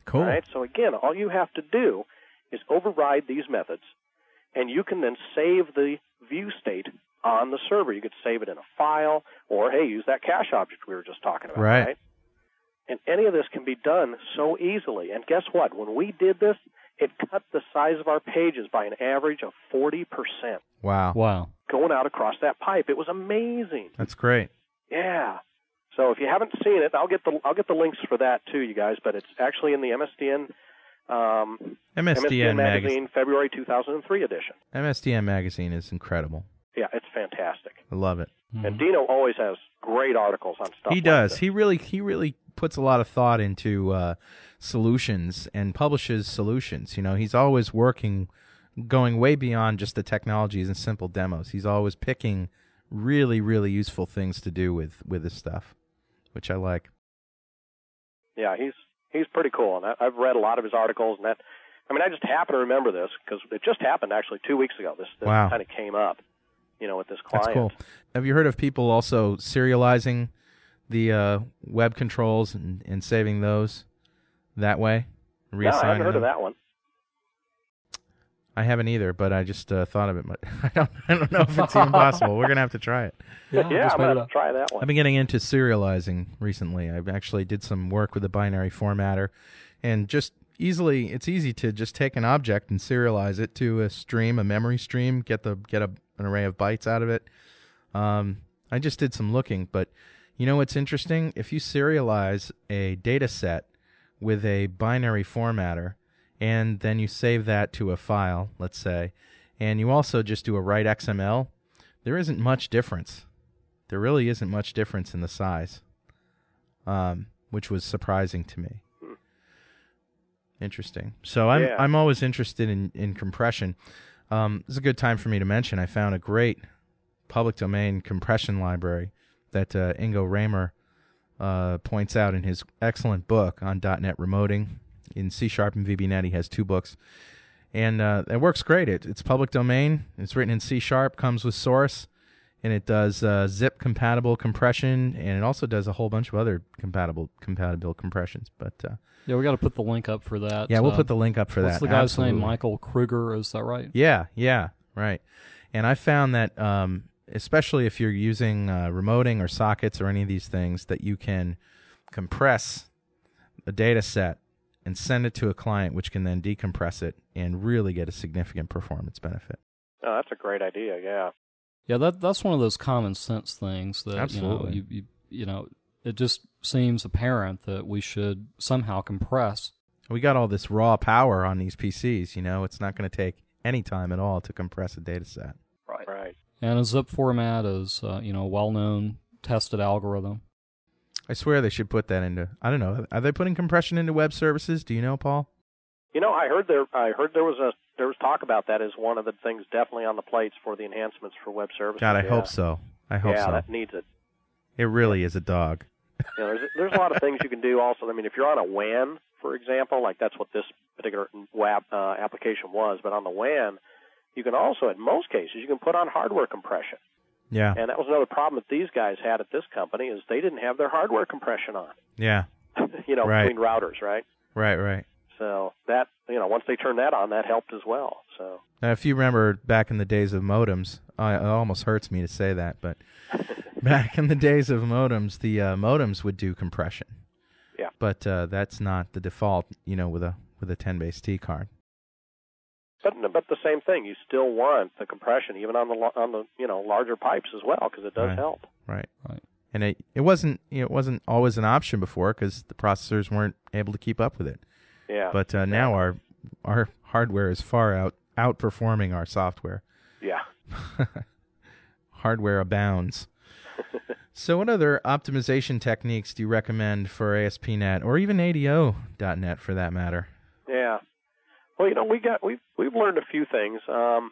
Cool. All right. So again, all you have to do is override these methods, and you can then save the view state on the server. You could save it in a file, or hey, use that cache object we were just talking about. Right. And any of this can be done so easily. And guess what? When we did this, it cut the size of our pages by an average of 40% Wow. wow. going out across that pipe. It was amazing. That's great. Yeah. So if you haven't seen it, I'll get the I'll get the links for that too, you guys. But it's actually in the MSDN um, MSDN, magazine, magazine. February 2003 edition. MSDN magazine is incredible. Yeah, it's fantastic. I love it. And Dino always has great articles on stuff. he like does. this. He really he really puts a lot of thought into uh, solutions and publishes solutions. You know, he's always working, going way beyond just the technologies and simple demos. He's always picking really really useful things to do with with his stuff, which I like. Yeah, he's he's pretty cool, and I, I've read a lot of his articles. And that, I mean, I just happen to remember this because it just happened actually two weeks ago. This, this Wow. kind of came up, you know, with this client. That's cool. Have you heard of people also serializing the uh, web controls and, and saving those that way? No, I haven't heard them? of that one. I haven't either, but I just uh, thought of it. But I don't, I don't know if it's even possible. We're gonna have to try it. Yeah, yeah, just I'm made gonna it have try that one. I've been getting into serializing recently. I've actually did some work with a binary formatter, and just easily, it's easy to just take an object and serialize it to a stream, a memory stream, get the get a, an array of bytes out of it. Um, I just did some looking, but you know what's interesting? If you serialize a data set with a binary formatter, and then you save that to a file, let's say, and you also just do a write XML, there isn't much difference. There really isn't much difference in the size, um, which was surprising to me. Interesting. So I'm Yeah. I'm always interested in in compression. Um, this is a good time for me to mention. I found a great public domain compression library that uh, Ingo Rammer uh, points out in his excellent book on .NET remoting in C Sharp and VBNet. He has two books, and uh, it works great. It, it's public domain. It's written in C Sharp. Comes with source, and it does uh, zip compatible compression, and it also does a whole bunch of other compatible compatible compressions. But uh, Yeah, we got to put the link up for that. yeah, we'll Uh, put the link up for what's that. the guy's name? Michael Kruger, is that right? Yeah, yeah, right. And I found that um, especially if you're using uh, remoting or sockets or any of these things, that you can compress a data set and send it to a client, which can then decompress it and really get a significant performance benefit. Oh, that's a great idea. Yeah. Yeah, that that's one of those common sense things that Absolutely. you know you, you you know it just seems apparent that we should somehow compress. We got all this raw power on these PCs. You know, it's not going to take any time at all to compress a data set. Right. Right. And a zip format is uh, you know a well-known tested algorithm. I swear they should put that into. I don't know. Are they putting compression into web services? Do you know, Paul? You know, I heard there. I heard there was a there was talk about that as one of the things definitely on the plates for the enhancements for web services. God, I yeah. hope so. I hope yeah, so. that needs it. It really is a dog. You know, there's there's a lot of things you can do. Also, I mean, if you're on a WAN, for example, like that's what this particular web uh, application was. But on the WAN, you can also, in most cases, you can put on hardware compression. Yeah, And that was another problem that these guys had at this company is they didn't have their hardware compression on. yeah, you know, Right. between routers, right? right, right. So that you know, once they turned that on, that helped as well. So Now, if you remember back in the days of modems, uh, it almost hurts me to say that, but back in the days of modems, the uh, modems would do compression. Yeah. But uh, that's not the default, you know, with a with a 10 base T card. But but the same thing, you still want the compression even on the on the you know larger pipes as well because it does Right. help. Right. Right. And it it wasn't you know, it wasn't always an option before because the processors weren't able to keep up with it. Yeah. But uh, now our our hardware is far out outperforming our software. yeah. hardware abounds. So, what other optimization techniques do you recommend for ASP.NET or even ADO.NET for that matter? Yeah. Well, you know, we got we've we've learned a few things. Um,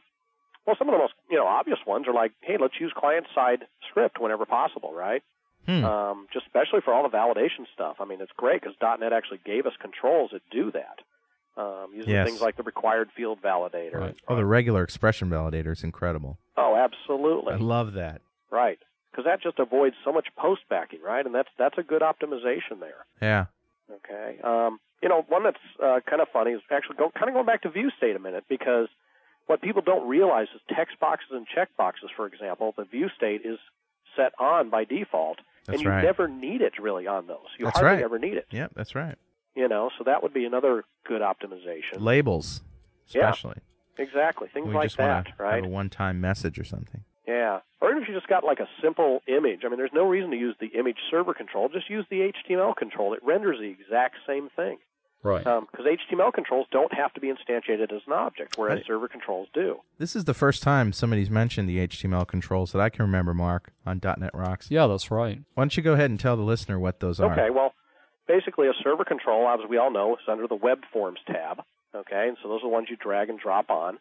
well, some of the most you know obvious ones are like, hey, let's use client side script whenever possible, right? Hmm. Um, just especially for all the validation stuff. I mean, it's great because .NET actually gave us controls that do that. Um, using Yes. things like the required field validator. Right. oh, the regular expression validator is incredible. Oh, absolutely. I love that. Right. Because that just avoids so much post backing, right? And that's that's a good optimization there. Yeah. Okay. Um, you know, one that's uh, kind of funny is actually go, kind of going back to view state a minute because what people don't realize is text boxes and check boxes, for example, the view state is set on by default, That's and you right. never need it really on those. You That's hardly right. ever need it. Yep, that's right. You know, so that would be another good optimization. Labels, Yeah. especially. Exactly, things we like that, right? have a one-time message or something. Yeah. Or even if you just got like a simple image. I mean, there's no reason to use the image server control. Just use the HTML control. It renders the exact same thing. Right. Um, because HTML controls don't have to be instantiated as an object, whereas Right. server controls do. This is the first time somebody's mentioned the HTML controls that I can remember, Mark, on .NET Rocks. yeah, that's right. Why don't you go ahead and tell the listener what those are? Okay, well, basically a server control, as we all know, is under the Web Forms tab. Okay, and so those are the ones you drag and drop on.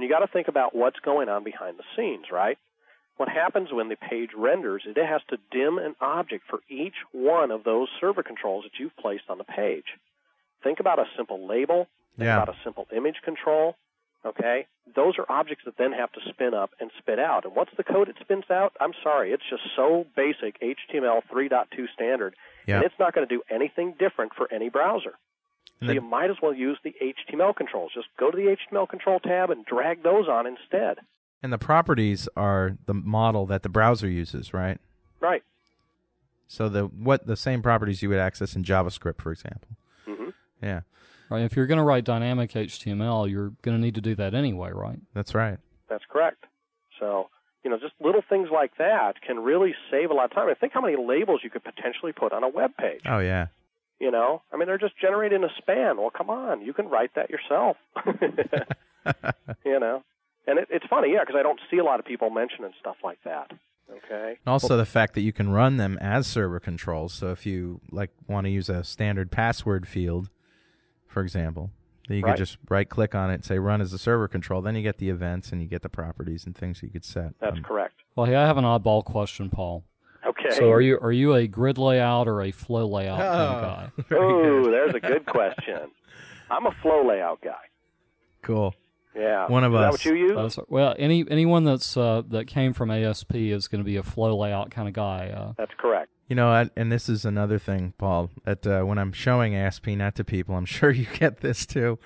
And you got to think about what's going on behind the scenes, right? What happens when the page renders, is it has to dim an object for each one of those server controls that you've placed on the page. Think about a simple label, think Yeah. about a simple image control, okay? Those are objects that then have to spin up and spit out. And what's the code it spins out? I'm sorry, it's just so basic HTML 3.2 standard Yeah. and it's not going to do anything different for any browser. And So then- you might as well use the HTML controls. Just go to the HTML control tab and drag those on instead. And the properties are the model that the browser uses, right? Right. So the what the same properties you would access in JavaScript, for example. hmm Yeah, Right. If you're going to write dynamic HTML, you're going to need to do that anyway, right? that's right. That's correct. So, you know, just little things like that can really save a lot of time. And think how many labels you could potentially put on a web page. Oh yeah, You know, I mean, they're just generating a span. Well, come on, you can write that yourself. you know, and it, it's funny, yeah, because I don't see a lot of people mentioning stuff like that. Okay. Also, the fact that you can run them as server controls. So if you like want to use a standard password field, for example, then you Right. could just right click on it and say run as a server control. Then you get the events and you get the properties and things you could set. That's Um, correct. Well, hey, I have an oddball question, Paul. Okay. So, are you are you a grid layout or a flow layout kind of Oh, guy? Oh, there's a good question. I'm a flow layout guy. Cool. Yeah. One of Is us. that what you use? That's- well, any anyone that's uh, that came from ASP is going to be a flow layout kind of guy. Uh, That's correct. You know, I, and this is another thing, Paul. That uh, when I'm showing ASP.NET to people, I'm sure you get this too.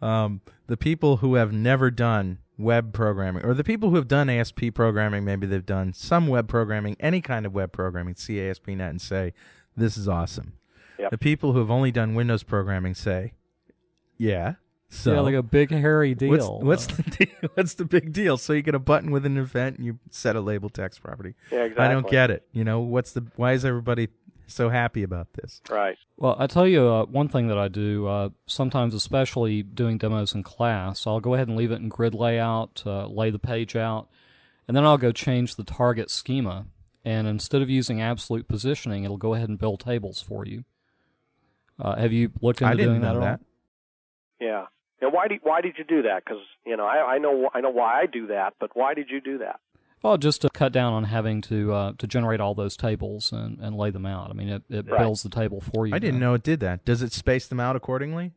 Um, the people who have never done web programming, or the people who have done ASP programming, maybe they've done some web programming, any kind of web programming, see ASP.NET and say, "This is awesome." Yep. The people who have only done Windows programming say, "Yeah." So yeah, like a big hairy deal. What's, what's the deal? what's the big deal? So you get a button with an event and you set a label text property. Yeah, exactly. I don't get it. You know, what's the why is everybody so happy about this? Right. Well, I tell you uh, one thing that I do uh, sometimes, especially doing demos in class. I'll go ahead and leave it in grid layout, uh, lay the page out, and then I'll go change the target schema. And instead of using absolute positioning, it'll go ahead and build tables for you. Uh, have you looked into I didn't doing know that, that. at all? Yeah. And why did why did you do that? Because you know I, I know I know why I do that, but why did you do that? Well, just to cut down on having to uh, to generate all those tables and, and lay them out. I mean, it, it Right. builds the table for you. I didn't then. know it did that. Does it space them out accordingly?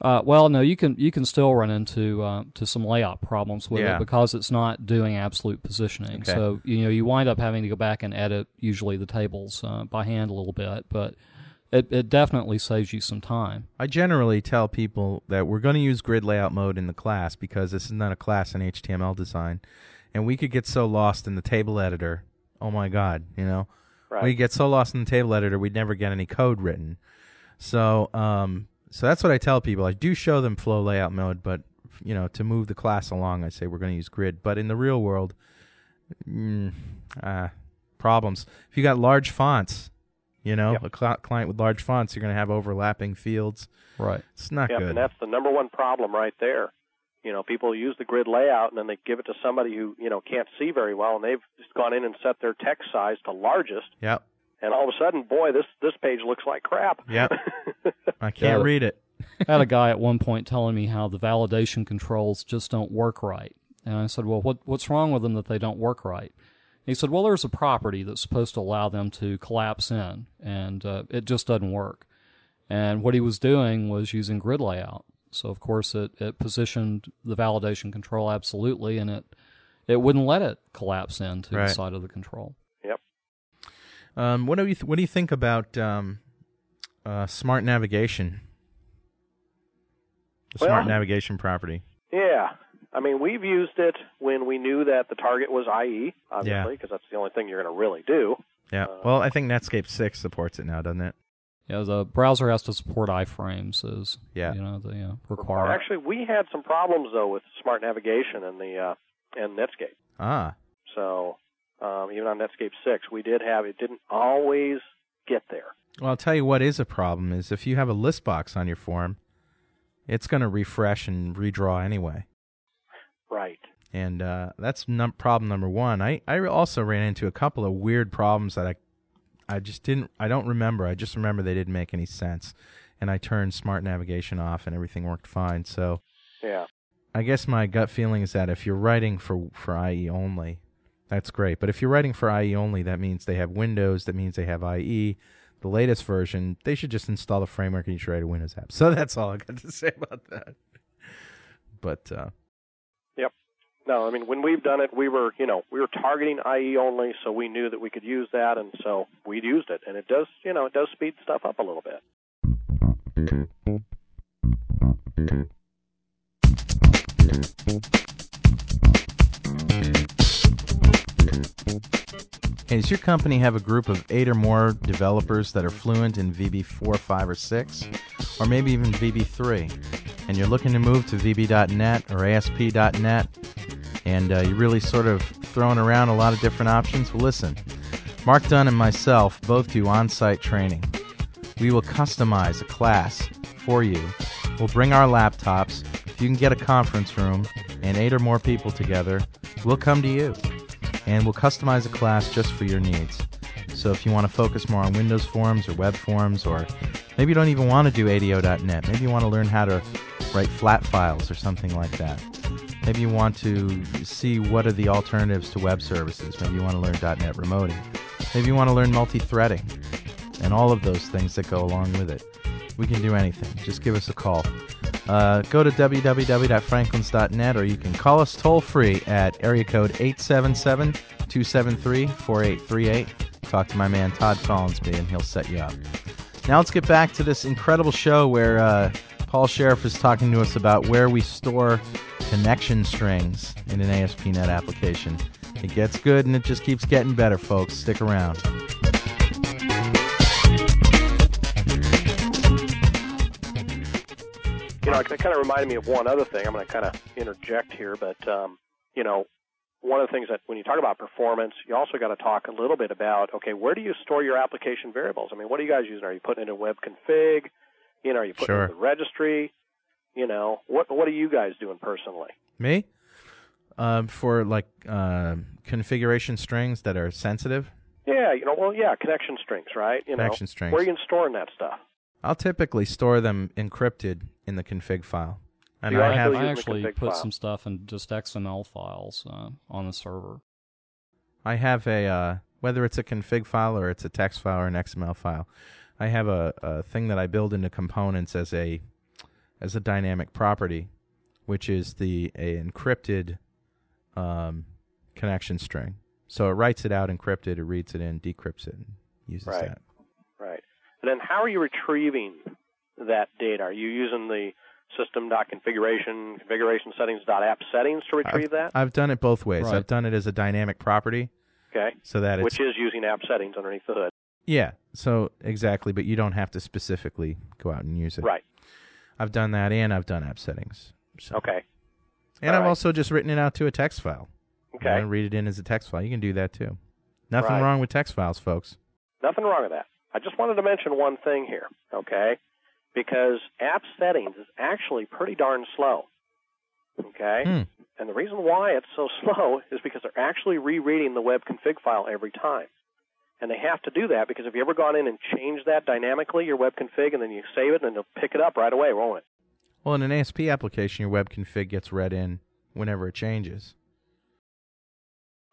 Uh, well, no, you can you can still run into uh, to some layout problems with Yeah. it because it's not doing absolute positioning. Okay. So you know you wind up having to go back and edit usually the tables uh, by hand a little bit, but it it definitely saves you some time. I generally tell people that we're going to use grid layout mode in the class because this is not a class in HTML design, and we could get so lost in the table editor. Oh my God, you know, Right. we get so lost in the table editor we'd never get any code written. So, um, so that's what I tell people. I do show them flow layout mode, but you know, to move the class along, I say we're going to use grid. But in the real world, mm, uh, problems. If you got large fonts, you know, Yep. a cl- client with large fonts, you're going to have overlapping fields. Right. It's not Yep, good. and that's the number one problem right there. You know, people use the grid layout and then they give it to somebody who you know can't see very well, and they've just gone in and set their text size to largest, Yep. and all of a sudden, boy, this this page looks like crap. Yep. I can't Yeah. read it. I had a guy at one point telling me how the validation controls just don't work right, and I said, "Well, what what's wrong with them that they don't work right?" He said, "Well, there's a property that's supposed to allow them to collapse in, and uh, it just doesn't work." And what he was doing was using grid layout. So of course it, it positioned the validation control absolutely, and it it wouldn't let it collapse into Right. the side of the control. Yep. Um, what do you th- What do you think about um, uh, smart navigation? The Well- smart navigation property. Yeah. I mean, we've used it when we knew that the target was IE, obviously, because that's the only thing you're going to really do. Yeah. Uh, well, I think Netscape six supports it now, doesn't it? Yeah, the browser has to support iframes as Yeah. you know the uh, require. Actually, we had some problems though with smart navigation and the uh, and Netscape. Ah. So um, even on Netscape six, we did have it. Didn't always get there. Well, I'll tell you what is a problem is if you have a list box on your form, it's going to refresh and redraw anyway. Right. and uh, that's num- problem number one. I, I also ran into a couple of weird problems that I I just didn't I don't remember. I just remember they didn't make any sense, and I turned smart navigation off and everything worked fine. So Yeah. I guess my gut feeling is that if you're writing for for IE only, that's great. But if you're writing for IE only, that means they have Windows. That means they have IE. The latest version, they should just install the framework and you should write a Windows app. So that's all I got to say about that. But uh, No, I mean when we've done it, we were you know we were targeting IE only, so we knew that we could use that, and so we used it, and it does you know it does speed stuff up a little bit. Hey, does your company have a group of eight or more developers that are fluent in VB4, 5, or 6? Or maybe even VB3? And you're looking to move to VB.net or ASP.net? And uh, you're really sort of throwing around a lot of different options? Well, listen. Mark Dunn and myself both do on site training. We will customize a class for you. We'll bring our laptops. If you can get a conference room and eight or more people together, we'll come to you and we'll customize a class just for your needs. So if you want to focus more on Windows forms or web forms, or maybe you don't even want to do ADO.NET, maybe you want to learn how to write flat files or something like that. Maybe you want to see what are the alternatives to web services. Maybe you want to learn .NET Remoting. Maybe you want to learn multi-threading and all of those things that go along with it. We can do anything. Just give us a call. Uh, go to www.franklins.net or you can call us toll free at area code 877 273 4838. Talk to my man Todd Collinsby and he'll set you up. Now let's get back to this incredible show where uh, Paul Sheriff is talking to us about where we store connection strings in an ASP.NET application. It gets good and it just keeps getting better, folks. Stick around. You know, it kind of reminded me of one other thing. I'm going to kind of interject here, but um, you know, one of the things that when you talk about performance, you also got to talk a little bit about okay, where do you store your application variables? I mean, what are you guys using? Are you putting it in web config? You know, are you putting Sure. it in the registry? You know, what what are you guys doing personally? Me? Um, for like uh, configuration strings that are sensitive, Yeah, you know, well, yeah, connection strings, right? You connection know, strings. where are you storing that stuff? I'll typically store them encrypted in the config file. And You I are have I actually put file. some stuff in just XML files uh, on the server. I have a uh, whether it's a config file or it's a text file or an XML file. I have a, a thing that I build into components as a as a dynamic property, which is the a encrypted um, connection string. So it writes it out encrypted, it reads it in, decrypts it, and uses Right. that. Right. And then how are you retrieving that data? Are you using the system.configuration, configuration settings.app settings to retrieve that? I've done it both ways. Right. I've done it as a dynamic property, Okay. so that it's Which is using app settings underneath the hood. yeah. So exactly, but you don't have to specifically go out and use it. Right. I've done that, and I've done app settings. So. Okay. And All I've right. also just written it out to a text file. Okay. And read it in as a text file. You can do that too. Nothing Right. wrong with text files, folks. Nothing wrong with that. I just wanted to mention one thing here, okay? Because app settings is actually pretty darn slow. Okay? Hmm. And the reason why it's so slow is because they're actually rereading the web config file every time. And they have to do that because if you ever gone in and changed that dynamically, your web config, and then you save it, and it'll pick it up right away, won't it? Well, in an ASP application, your web config gets read in whenever it changes.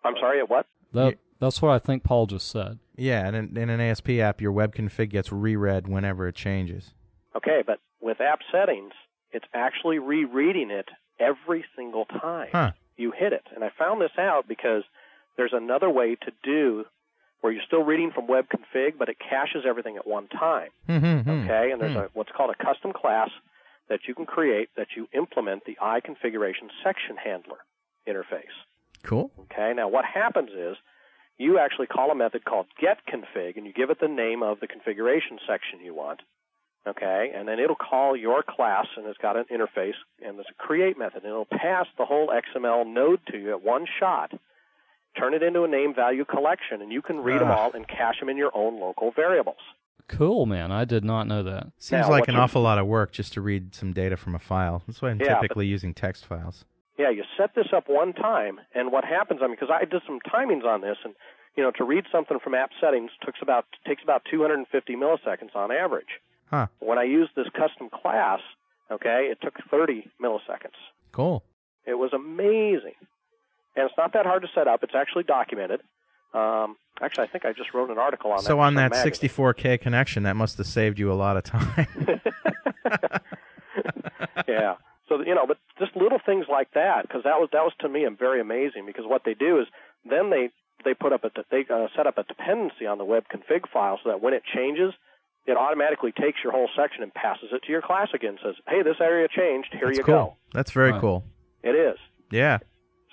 I'm sorry, at what? That, that's what I think Paul just said. Yeah, and in, in an ASP app, your web config gets reread whenever it changes. Okay, but with app settings, it's actually rereading it every single time. Huh. you hit it. And I found this out because there's another way to do where you're still reading from web config, but it caches everything at one time. Hmm, hmm, hmm. Okay, and there's Hmm. a what's called a custom class that you can create that you implement the iConfiguration section handler interface. Cool. Okay, now what happens is you actually call a method called getConfig and you give it the name of the configuration section you want. Okay, and then it'll call your class and it's got an interface and there's a create method and it'll pass the whole XML node to you at one shot, turn it into a name value collection, and you can read them Ah. all and cache them in your own local variables. Cool, man. I did not know that. Seems Now, like what an you- awful lot of work just to read some data from a file. That's why I'm Yeah, but- typically using text files. Yeah, you set this up one time, and what happens? I mean, because I did some timings on this, and you know, to read something from app settings takes about takes about 250 milliseconds on average. Huh. When I used this custom class, okay, it took 30 milliseconds. Cool. It was amazing, and it's not that hard to set up. It's actually documented. Um, actually, I think I just wrote an article on that. So on that magazine. 64K connection, that must have saved you a lot of time. yeah. So you know, but just little things like that, because that was that was to me very amazing. Because what they do is then they they put up a they uh, set up a dependency on the web config file so that when it changes, it automatically takes your whole section and passes it to your class again. And says, hey, this area changed. Here That's you cool. go. That's very Right. cool. It is. Yeah.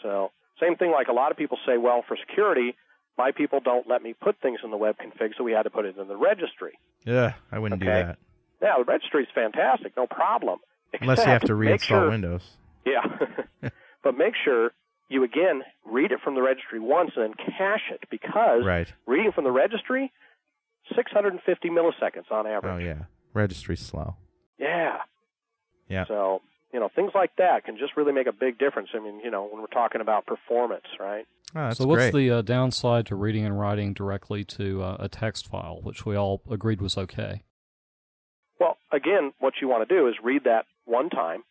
So same thing. Like a lot of people say, well, for security, my people don't let me put things in the web config, so we had to put it in the registry. Yeah, I wouldn't do that. Yeah, the registry is fantastic, no problem. Unless you have to reinstall sure, Windows. Yeah. but make sure you again read it from the registry once and then cache it because Right. reading from the registry, 650 milliseconds on average. Oh yeah. Registry's slow. Yeah. Yeah. So, you know, things like that can just really make a big difference. I mean, you know, when we're talking about performance, right? Oh, so what's great. the uh, downside to reading and writing directly to uh, a text file, which we all agreed was okay? Well, again, what you want to do is read that one time,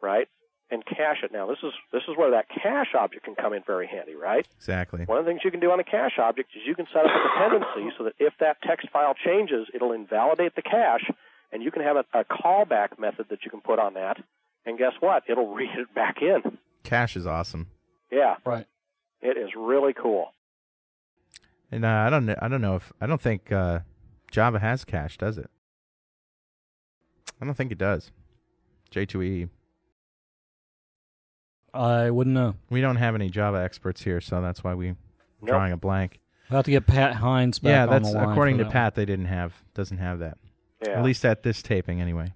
right? And cache it. Now, this is this is where that cache object can come in very handy, right? exactly. One of the things you can do on a cache object is you can set up a dependency so that if that text file changes, it'll invalidate the cache, and you can have a, a callback method that you can put on that. And guess what? It'll read it back in. Cache is awesome. Yeah, Right. it is really cool. And uh, I don't know. I don't know if I don't think uh, Java has cache, does it? I don't think it does. J2EE. I wouldn't know. We don't have any Java experts here, so that's why we're Nope. drawing a blank. We'll have to get Pat Hynds back yeah, on that's the line according to that Pat. They didn't have doesn't have that. Yeah. At least at this taping, anyway.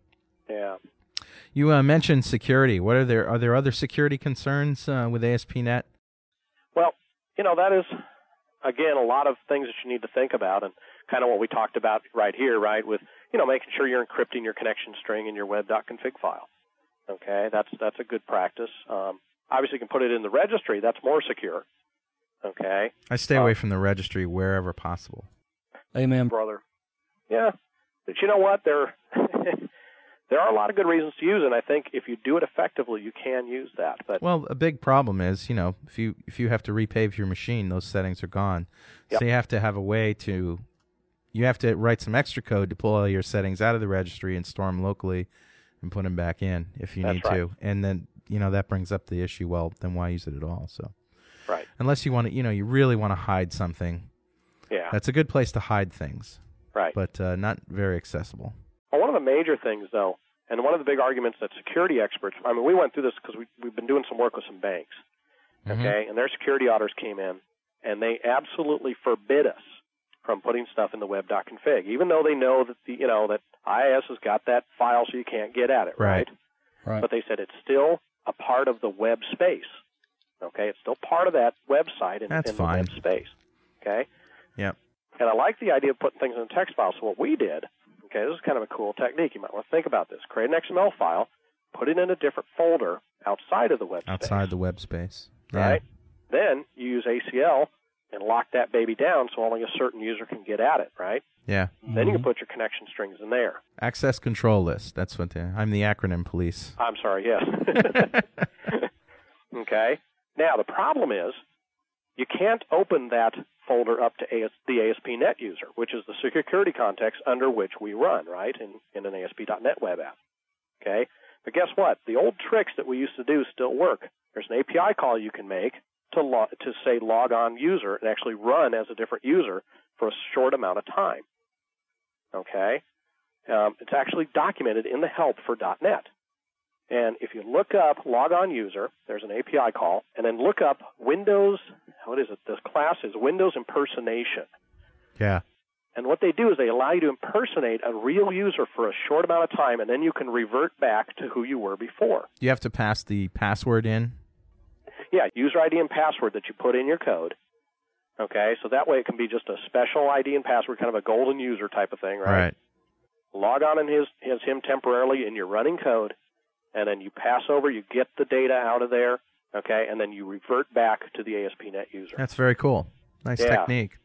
Yeah. You uh, mentioned security. What are there? Are there other security concerns uh, with ASP.NET? Well, you know, that is, again, a lot of things that you need to think about and kind of what we talked about right here, right, with, you know, making sure you're encrypting your connection string in your web.config file. Okay, that's that's a good practice. Um, obviously, you can put it in the registry. That's more secure. Okay, I stay Uh, away from the registry wherever possible. Amen. brother. Yeah, but you know what? There, there are a lot of good reasons to use it. And I think if you do it effectively, you can use that. But Well, a big problem is, you know, if you if you have to repave your machine, those settings are gone. Yep. So you have to have a way to you have to write some extra code to pull all your settings out of the registry and store them locally and put them back in if you That's need right. to. And then, you know, that brings up the issue, well, then why use it at all? So right, unless you want to, you know, you really want to hide something. yeah, That's a good place to hide things, right. but uh, not very accessible. Well, one of the major things, though, and one of the big arguments that security experts, I mean, we went through this because we, we've been doing some work with some banks, Mhm. okay, and their security auditors came in, and they absolutely forbid us from putting stuff in the web.config, even though they know that the, you know, that IIS has got that file so you can't get at it, Right. Right. But they said it's still a part of the web space, okay? It's still part of that website in, That's in fine. the web space, okay? Yep. And I like the idea of putting things in a text file. So what we did, okay, this is kind of a cool technique. You might want to think about this. Create an XML file, put it in a different folder outside of the web Outside space, the web space. Yeah. right? Then you use ACL and lock that baby down so only a certain user can get at it, right? Yeah. Then you can Mhm. put your connection strings in there. Access control list. That's what the, I'm the acronym police. I'm sorry, yes. okay. Now the problem is you can't open that folder up to AS, the ASP.NET user, which is the security context under which we run, right, in, in an ASP.NET web app. Okay. But guess what? The old tricks that we used to do still work. There's an API call you can make to log, to say log on user and actually run as a different user for a short amount of time. Okay. Um, it's actually documented in the help for .NET. And if you look up log on user, there's an API call, and then look up Windows, what is it? This class is Windows impersonation. Yeah. And what they do is they allow you to impersonate a real user for a short amount of time, and then you can revert back to who you were before. You have to pass the password in. Yeah, user ID and password that you put in your code. Okay, so that way it can be just a special ID and password, kind of a golden user type of thing, right? Right. Log on in his, his him temporarily in your running code, and then you pass over, you get the data out of there, okay, and then you revert back to the ASP.NET user. That's very cool. Nice Yeah. technique.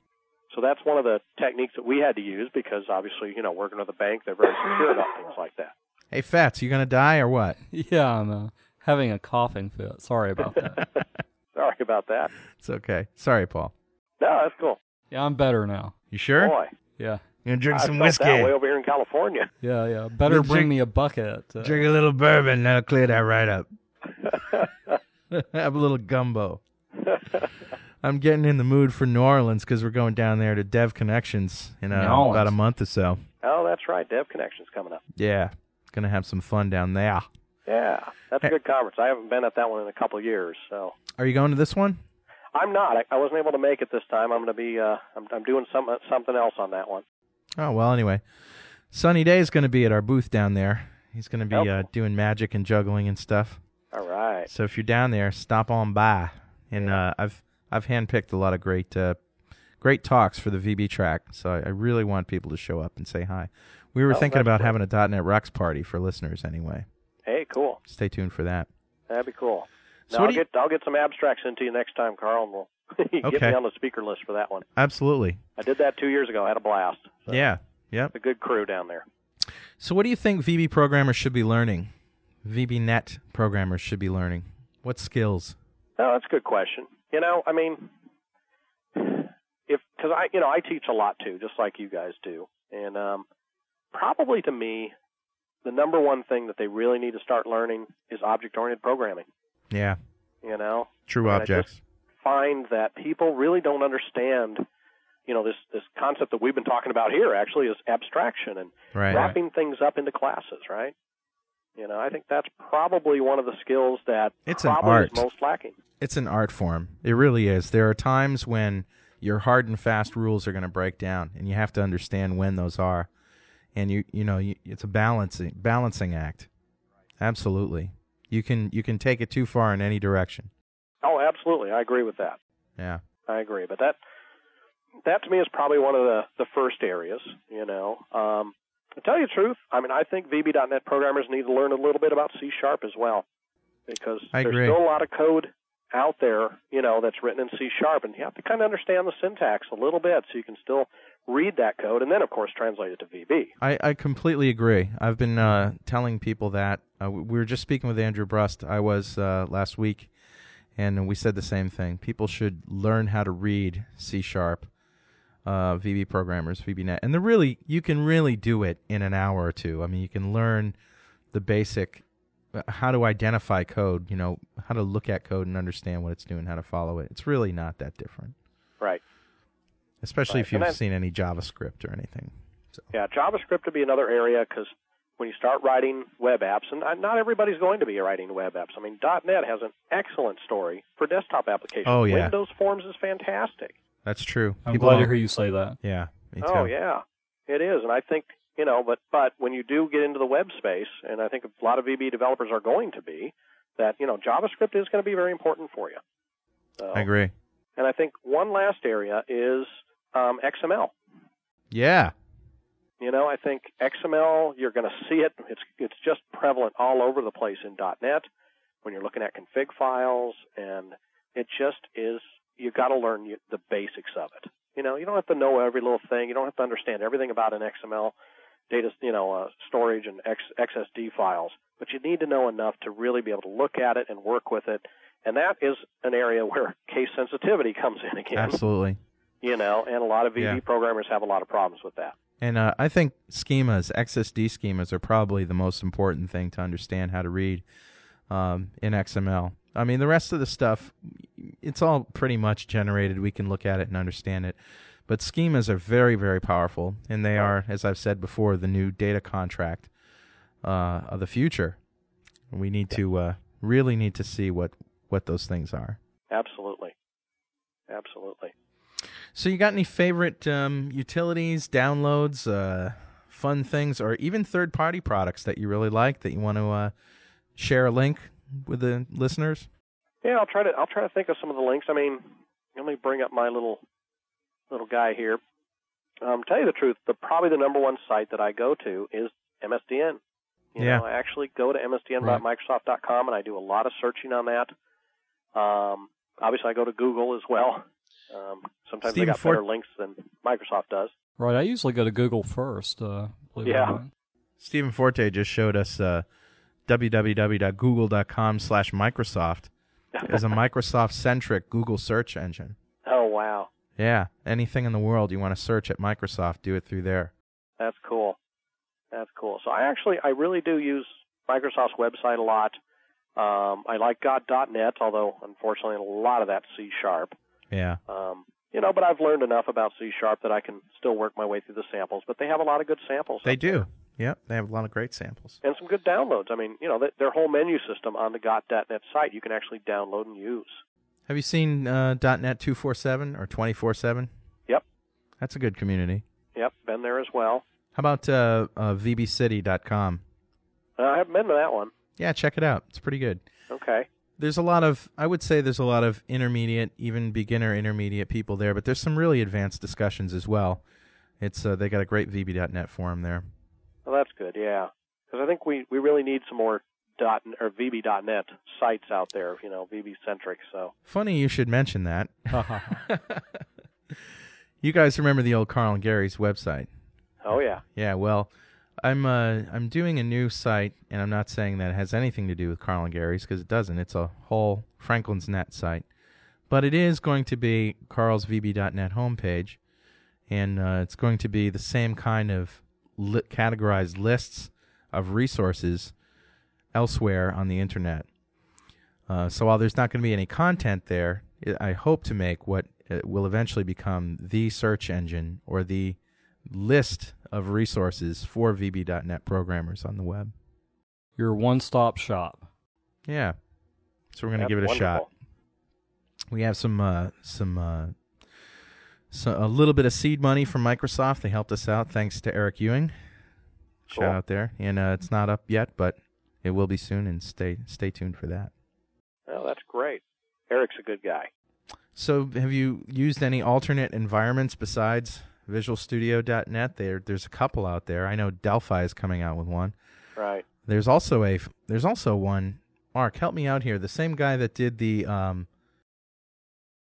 So that's one of the techniques that we had to use because obviously, you know, working with a bank, they're very secure about things like that. Hey, Fats, you gonna die or what? Yeah, I'm uh, having a coughing fit. Sorry about that. Sorry about that. It's okay. Sorry, Paul. No, that's cool. yeah, I'm better now. You sure? Boy, Yeah. You gonna drink I some felt whiskey? that way over here in California. Yeah, yeah. Better Drink- bring me a bucket. Uh, Drink a little bourbon. That'll clear that right up. Have a little gumbo. I'm getting in the mood for New Orleans because we're going down there to Dev Connections in uh, about a month or so. oh, that's right. Dev Connection's coming up. Yeah, gonna have some fun down there. Yeah, that's a good conference. I haven't been at that one in a couple of years, so Are you going to this one? I'm not. I, I wasn't able to make it this time. I'm going to be. Uh, I'm, I'm doing some something else on that one. Oh well. Anyway, Sunny Day is going to be at our booth down there. He's going to be Oh, uh, doing magic and juggling and stuff. All right. So if you're down there, stop on by. And uh, I've I've handpicked a lot of great uh, great talks for the VB track. So I, I really want people to show up and say hi. We were Oh, thinking about great. having a .NET Rocks party for listeners anyway. Hey, cool. Stay tuned for that. That'd be cool. So Now, I'll get I'll get some abstracts into you next time, Carl, and we'll get Okay. me on the speaker list for that one. Absolutely. I did that two years ago. I had a blast. So Yeah. Yep. A good crew down there. So what do you think VB programmers should be learning? VBNet programmers should be learning. What skills? No, that's a good question. You know, I mean, if because I, you know, I teach a lot too, just like you guys do, and um, probably to me, the number one thing that they really need to start learning is object-oriented programming. Yeah. You know, True I objects. Find that people really don't understand, you know, this this concept that we've been talking about here actually is abstraction and Right. wrapping things up into classes, right? You know, I think that's probably one of the skills that It's an art. is most lacking. It's an art form. It really is. There are times when your hard and fast rules are going to break down, and you have to understand when those are. And you, you know, you, it's a balancing balancing act. Absolutely. You can you can take it too far in any direction. Absolutely. I agree with that. Yeah. I agree. But that that to me is probably one of the the first areas. You know, um, to tell you the truth, I mean, I think VB.NET programmers need to learn a little bit about C Sharp as well, because I there's agree. still a lot of code out there, you know, that's written in C Sharp, and you have to kind of understand the syntax a little bit so you can still read that code, and then of course translate it to VB. I, I completely agree. I've been uh, telling people that. Uh, we we were just speaking with Andrew Brust. I was uh, last week, and we said the same thing. People should learn how to read C sharp, uh, VB programmers, VBNet, and the really you can really do it in an hour or two. I mean, you can learn the basic uh, how to identify code. You know, how to look at code and understand what it's doing, how to follow it. It's really not that different, Right. especially Right. if you've then- seen any JavaScript or anything. Yeah, JavaScript would be another area because when you start writing web apps, and uh, not everybody's going to be writing web apps. I mean, .NET has an excellent story for desktop applications. Oh, yeah. Windows Forms is fantastic. That's true. I'm People glad to don't- hear you say that. Yeah. Me too. Oh yeah, it is, and I think you know, but but when you do get into the web space, and I think a lot of VB developers are going to be, that you know, JavaScript is going to be very important for you. So, I agree. And I think one last area is um, XML. Yeah. You know, I think XML, you're going to see it. It's it's just prevalent all over the place in .NET when you're looking at config files, and it just is. You've got to learn the basics of it. You know, you don't have to know every little thing. You don't have to understand everything about an XML data, you know, uh, storage and X, XSD files, but you need to know enough to really be able to look at it and work with it. And that is an area where case sensitivity comes in again. Absolutely. You know, and a lot of VB Yeah. programmers have a lot of problems with that. And uh, I think schemas, XSD schemas, are probably the most important thing to understand how to read um, in XML. I mean, the rest of the stuff, it's all pretty much generated. We can look at it and understand it. But schemas are very, very powerful, and they are, as I've said before, the new data contract uh, of the future. We need to uh, really need to see what what those things are. Absolutely. Absolutely. So, you got any favorite um, utilities, downloads, uh, fun things, or even third-party products that you really like that you want to uh, share a link with the listeners? Yeah, I'll try to I'll try to think of some of the links. I mean, let me bring up my little little guy here. Um, tell you the truth, the probably the number one site that I go to is MSDN. You Yeah. know, I actually go to msdn.microsoft.com and I do a lot of searching on that. Um, obviously, I go to Google as well. Um, sometimes Stephen they got Fort- better links than Microsoft does. Right. I usually go to Google first. Uh, believe Yeah. Stephen Forte just showed us uh, www.google.com slash Microsoft as a Microsoft-centric Google search engine. oh wow, Yeah, anything in the world you want to search at Microsoft, do it through there. That's cool. That's cool. So I actually, I really do use Microsoft's website a lot. Um, I like GotDotNet, although unfortunately a lot of that's C sharp. Yeah. Um, you know, but I've learned enough about C sharp that I can still work my way through the samples. But they have a lot of good samples. They do. Yep, they have a lot of great samples. and some good downloads. I mean, you know, th- their whole menu system on the GotDotNet site you can actually download and use. Have you seen uh, .NET 247 or 24/7? Yep. That's a good community. Yep, been there as well. How about uh, uh, vbcity.com? Uh, I haven't been to that one. Yeah, check it out. It's pretty good. Okay. There's a lot of, I would say there's a lot of intermediate, even beginner intermediate people there, but there's some really advanced discussions as well. It's uh, they got a great VB.net forum there. Well, that's good. Yeah, because I think we we really need some more dot or VB.net sites out there. You know, VB centric. So Funny you should mention that. you guys remember the old Carl and Gary's website? oh yeah, Yeah, well, I'm uh, I'm doing a new site, and I'm not saying that it has anything to do with Carl and Gary's because it doesn't. It's a whole Franklins.Net site, but it is going to be Carl's VB.net homepage, and uh, it's going to be the same kind of li- categorized lists of resources elsewhere on the internet. Uh, so while there's not going to be any content there, I hope to make what uh, will eventually become the search engine or the list of resources for VB.NET programmers on the web. Your one-stop shop. Yeah. So we're gonna give it a wonderful. shot. We have some uh, some uh, so a little bit of seed money from Microsoft. They helped us out. Thanks to Eric Ewing. Cool. Shout out there. And uh, it's not up yet, but it will be soon. And stay stay tuned for that. Oh, that's great. Eric's a good guy. So, have you used any alternate environments besides VisualStudio.net? There, there's a couple out there. I know Delphi is coming out with one. Right. There's also a there's also one. Mark, help me out here. The same guy that did the um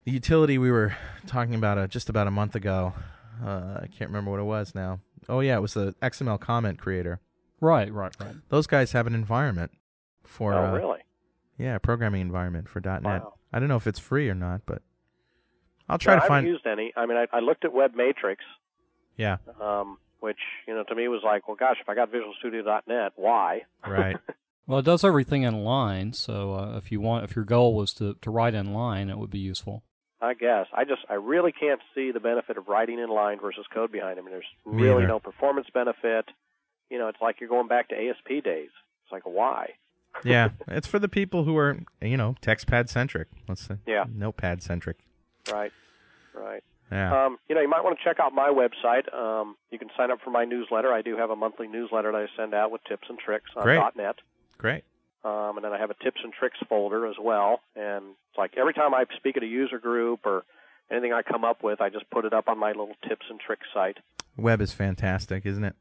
the utility we were talking about uh, just about a month ago. Uh, I can't remember what it was now. Oh yeah, it was the XML comment creator. Right, right, right. Those guys have an environment for oh, uh, really? yeah, a programming environment for .NET. Wow. I don't know if it's free or not, but I'll try No, to I find. haven't used any. I mean, I, I looked at Web Matrix. yeah, um, which you know to me was like, well, gosh, if I got VisualStudio.net, why? right. Well, it does everything in line, so uh, if you want, if your goal was to, to write in line, it would be useful. I guess I just I really can't see the benefit of writing in line versus code behind. I mean, there's Me really either. no performance benefit. You know, it's like you're going back to ASP days. It's like why? yeah, it's for the people who are you know text pad centric. Let's say Yeah. Notepad centric. Right. Right. Yeah. Um, you know, you might want to check out my website. Um, you can sign up for my newsletter. I do have a monthly newsletter that I send out with tips and tricks on Great. .NET. Great. Um, and then I have a tips and tricks folder as well. And it's like every time I speak at a user group or anything I come up with, I just put it up on my little tips and tricks site. Web is fantastic, isn't it?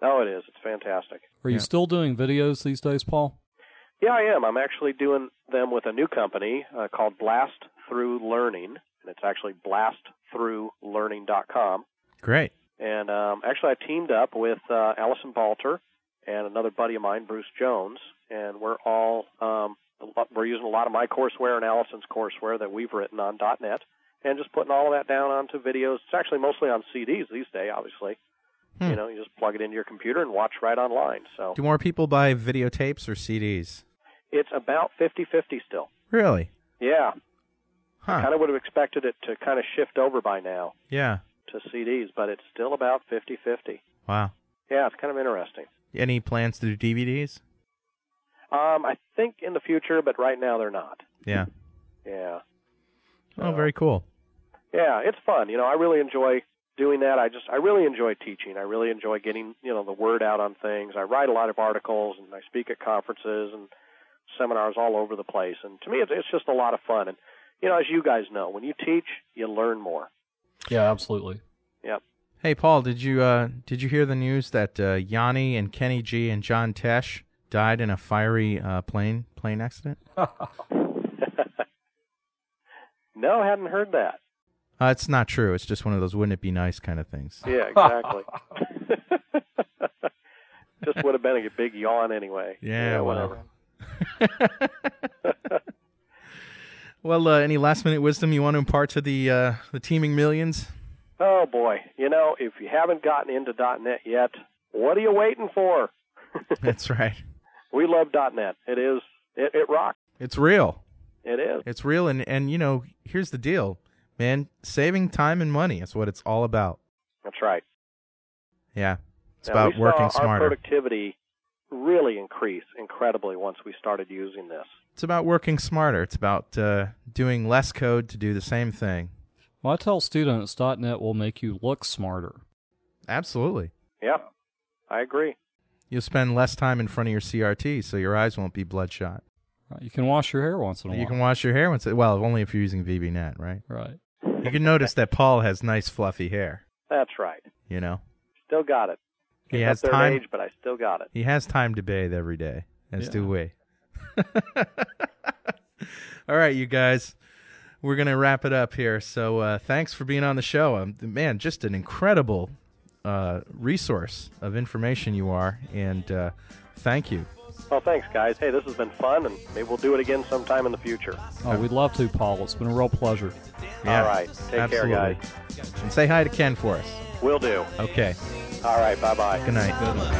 Oh, it is. It's fantastic. Are you Yeah. still doing videos these days, Paul? Yeah, I am. I'm actually doing them with a new company uh, called Blast Through Learning, and it's actually blastthroughlearning.com. Great. And um, actually, I teamed up with uh, Alison Balter and another buddy of mine, Bruce Jones, and we're all um, we're using a lot of my courseware and Alison's courseware that we've written on .NET, and just putting all of that down onto videos. It's actually mostly on CDs these days, obviously. Hmm. You know, you just plug it into your computer and watch right online. So Do more people buy videotapes or CDs? it's about 50-50 still. Really? Yeah, Huh. kind of would have expected it to kind of shift over by now Yeah. to CDs, but it's still about 50-50. Wow. Yeah, it's kind of interesting. Any plans to do DVDs? Um, I think in the future, but right now they're not. Yeah. Yeah. Oh, very cool. Yeah, it's fun. You know, I really enjoy doing that. I just I really enjoy teaching. I really enjoy getting you know the word out on things. I write a lot of articles and I speak at conferences and seminars all over the place. And to me, it's, it's just a lot of fun. And you know, as you guys know, when you teach, you learn more. Yeah, absolutely. Yep. Hey, Paul, did you uh, did you hear the news that uh, Yanni and Kenny G and John Tesh died in a fiery uh, plane plane accident? no, I hadn't heard that. Uh, it's not true. It's just one of those "wouldn't it be nice" kind of things. Yeah, exactly. just would have been a big yawn anyway. Yeah, well. whatever. Well, uh, any last minute wisdom you want to impart to the uh, the teeming millions? Oh boy, you know, if you haven't gotten into .NET yet, what are you waiting for? That's right. We love .NET. It is it, it rocks. It's real. It is. It's real, and and you know, here's the deal, man. Saving time and money is what it's all about. That's right. Yeah, it's Now, about working Our smarter. productivity really increase incredibly once we started using this. It's about working smarter. It's about uh, doing less code to do the same thing. Well, I tell students .NET will make you look smarter. Absolutely. Yep, I agree. You'll spend less time in front of your CRT, so your eyes won't be bloodshot. You can wash your hair once in a You while. You can wash your hair once. Well, only if you're using VBNet, right? Right. You can notice that Paul has nice fluffy hair. That's right. You know, Still got it. He Getting has up there in time. age, but I still got it. He has time to bathe every day, as Yeah. do we. All right, you guys, we're gonna wrap it up here. So uh, thanks for being on the show. Um, man, just an incredible uh, resource of information you are, and uh, thank you. Well, thanks, guys. Hey, this has been fun, and maybe we'll do it again sometime in the future. Oh, we'd love to, Paul. It's been a real pleasure. Yeah, All right. Take absolutely. care, guys. And say hi to Ken for us. We'll do. Okay. All right. Bye bye. Good night. Good luck.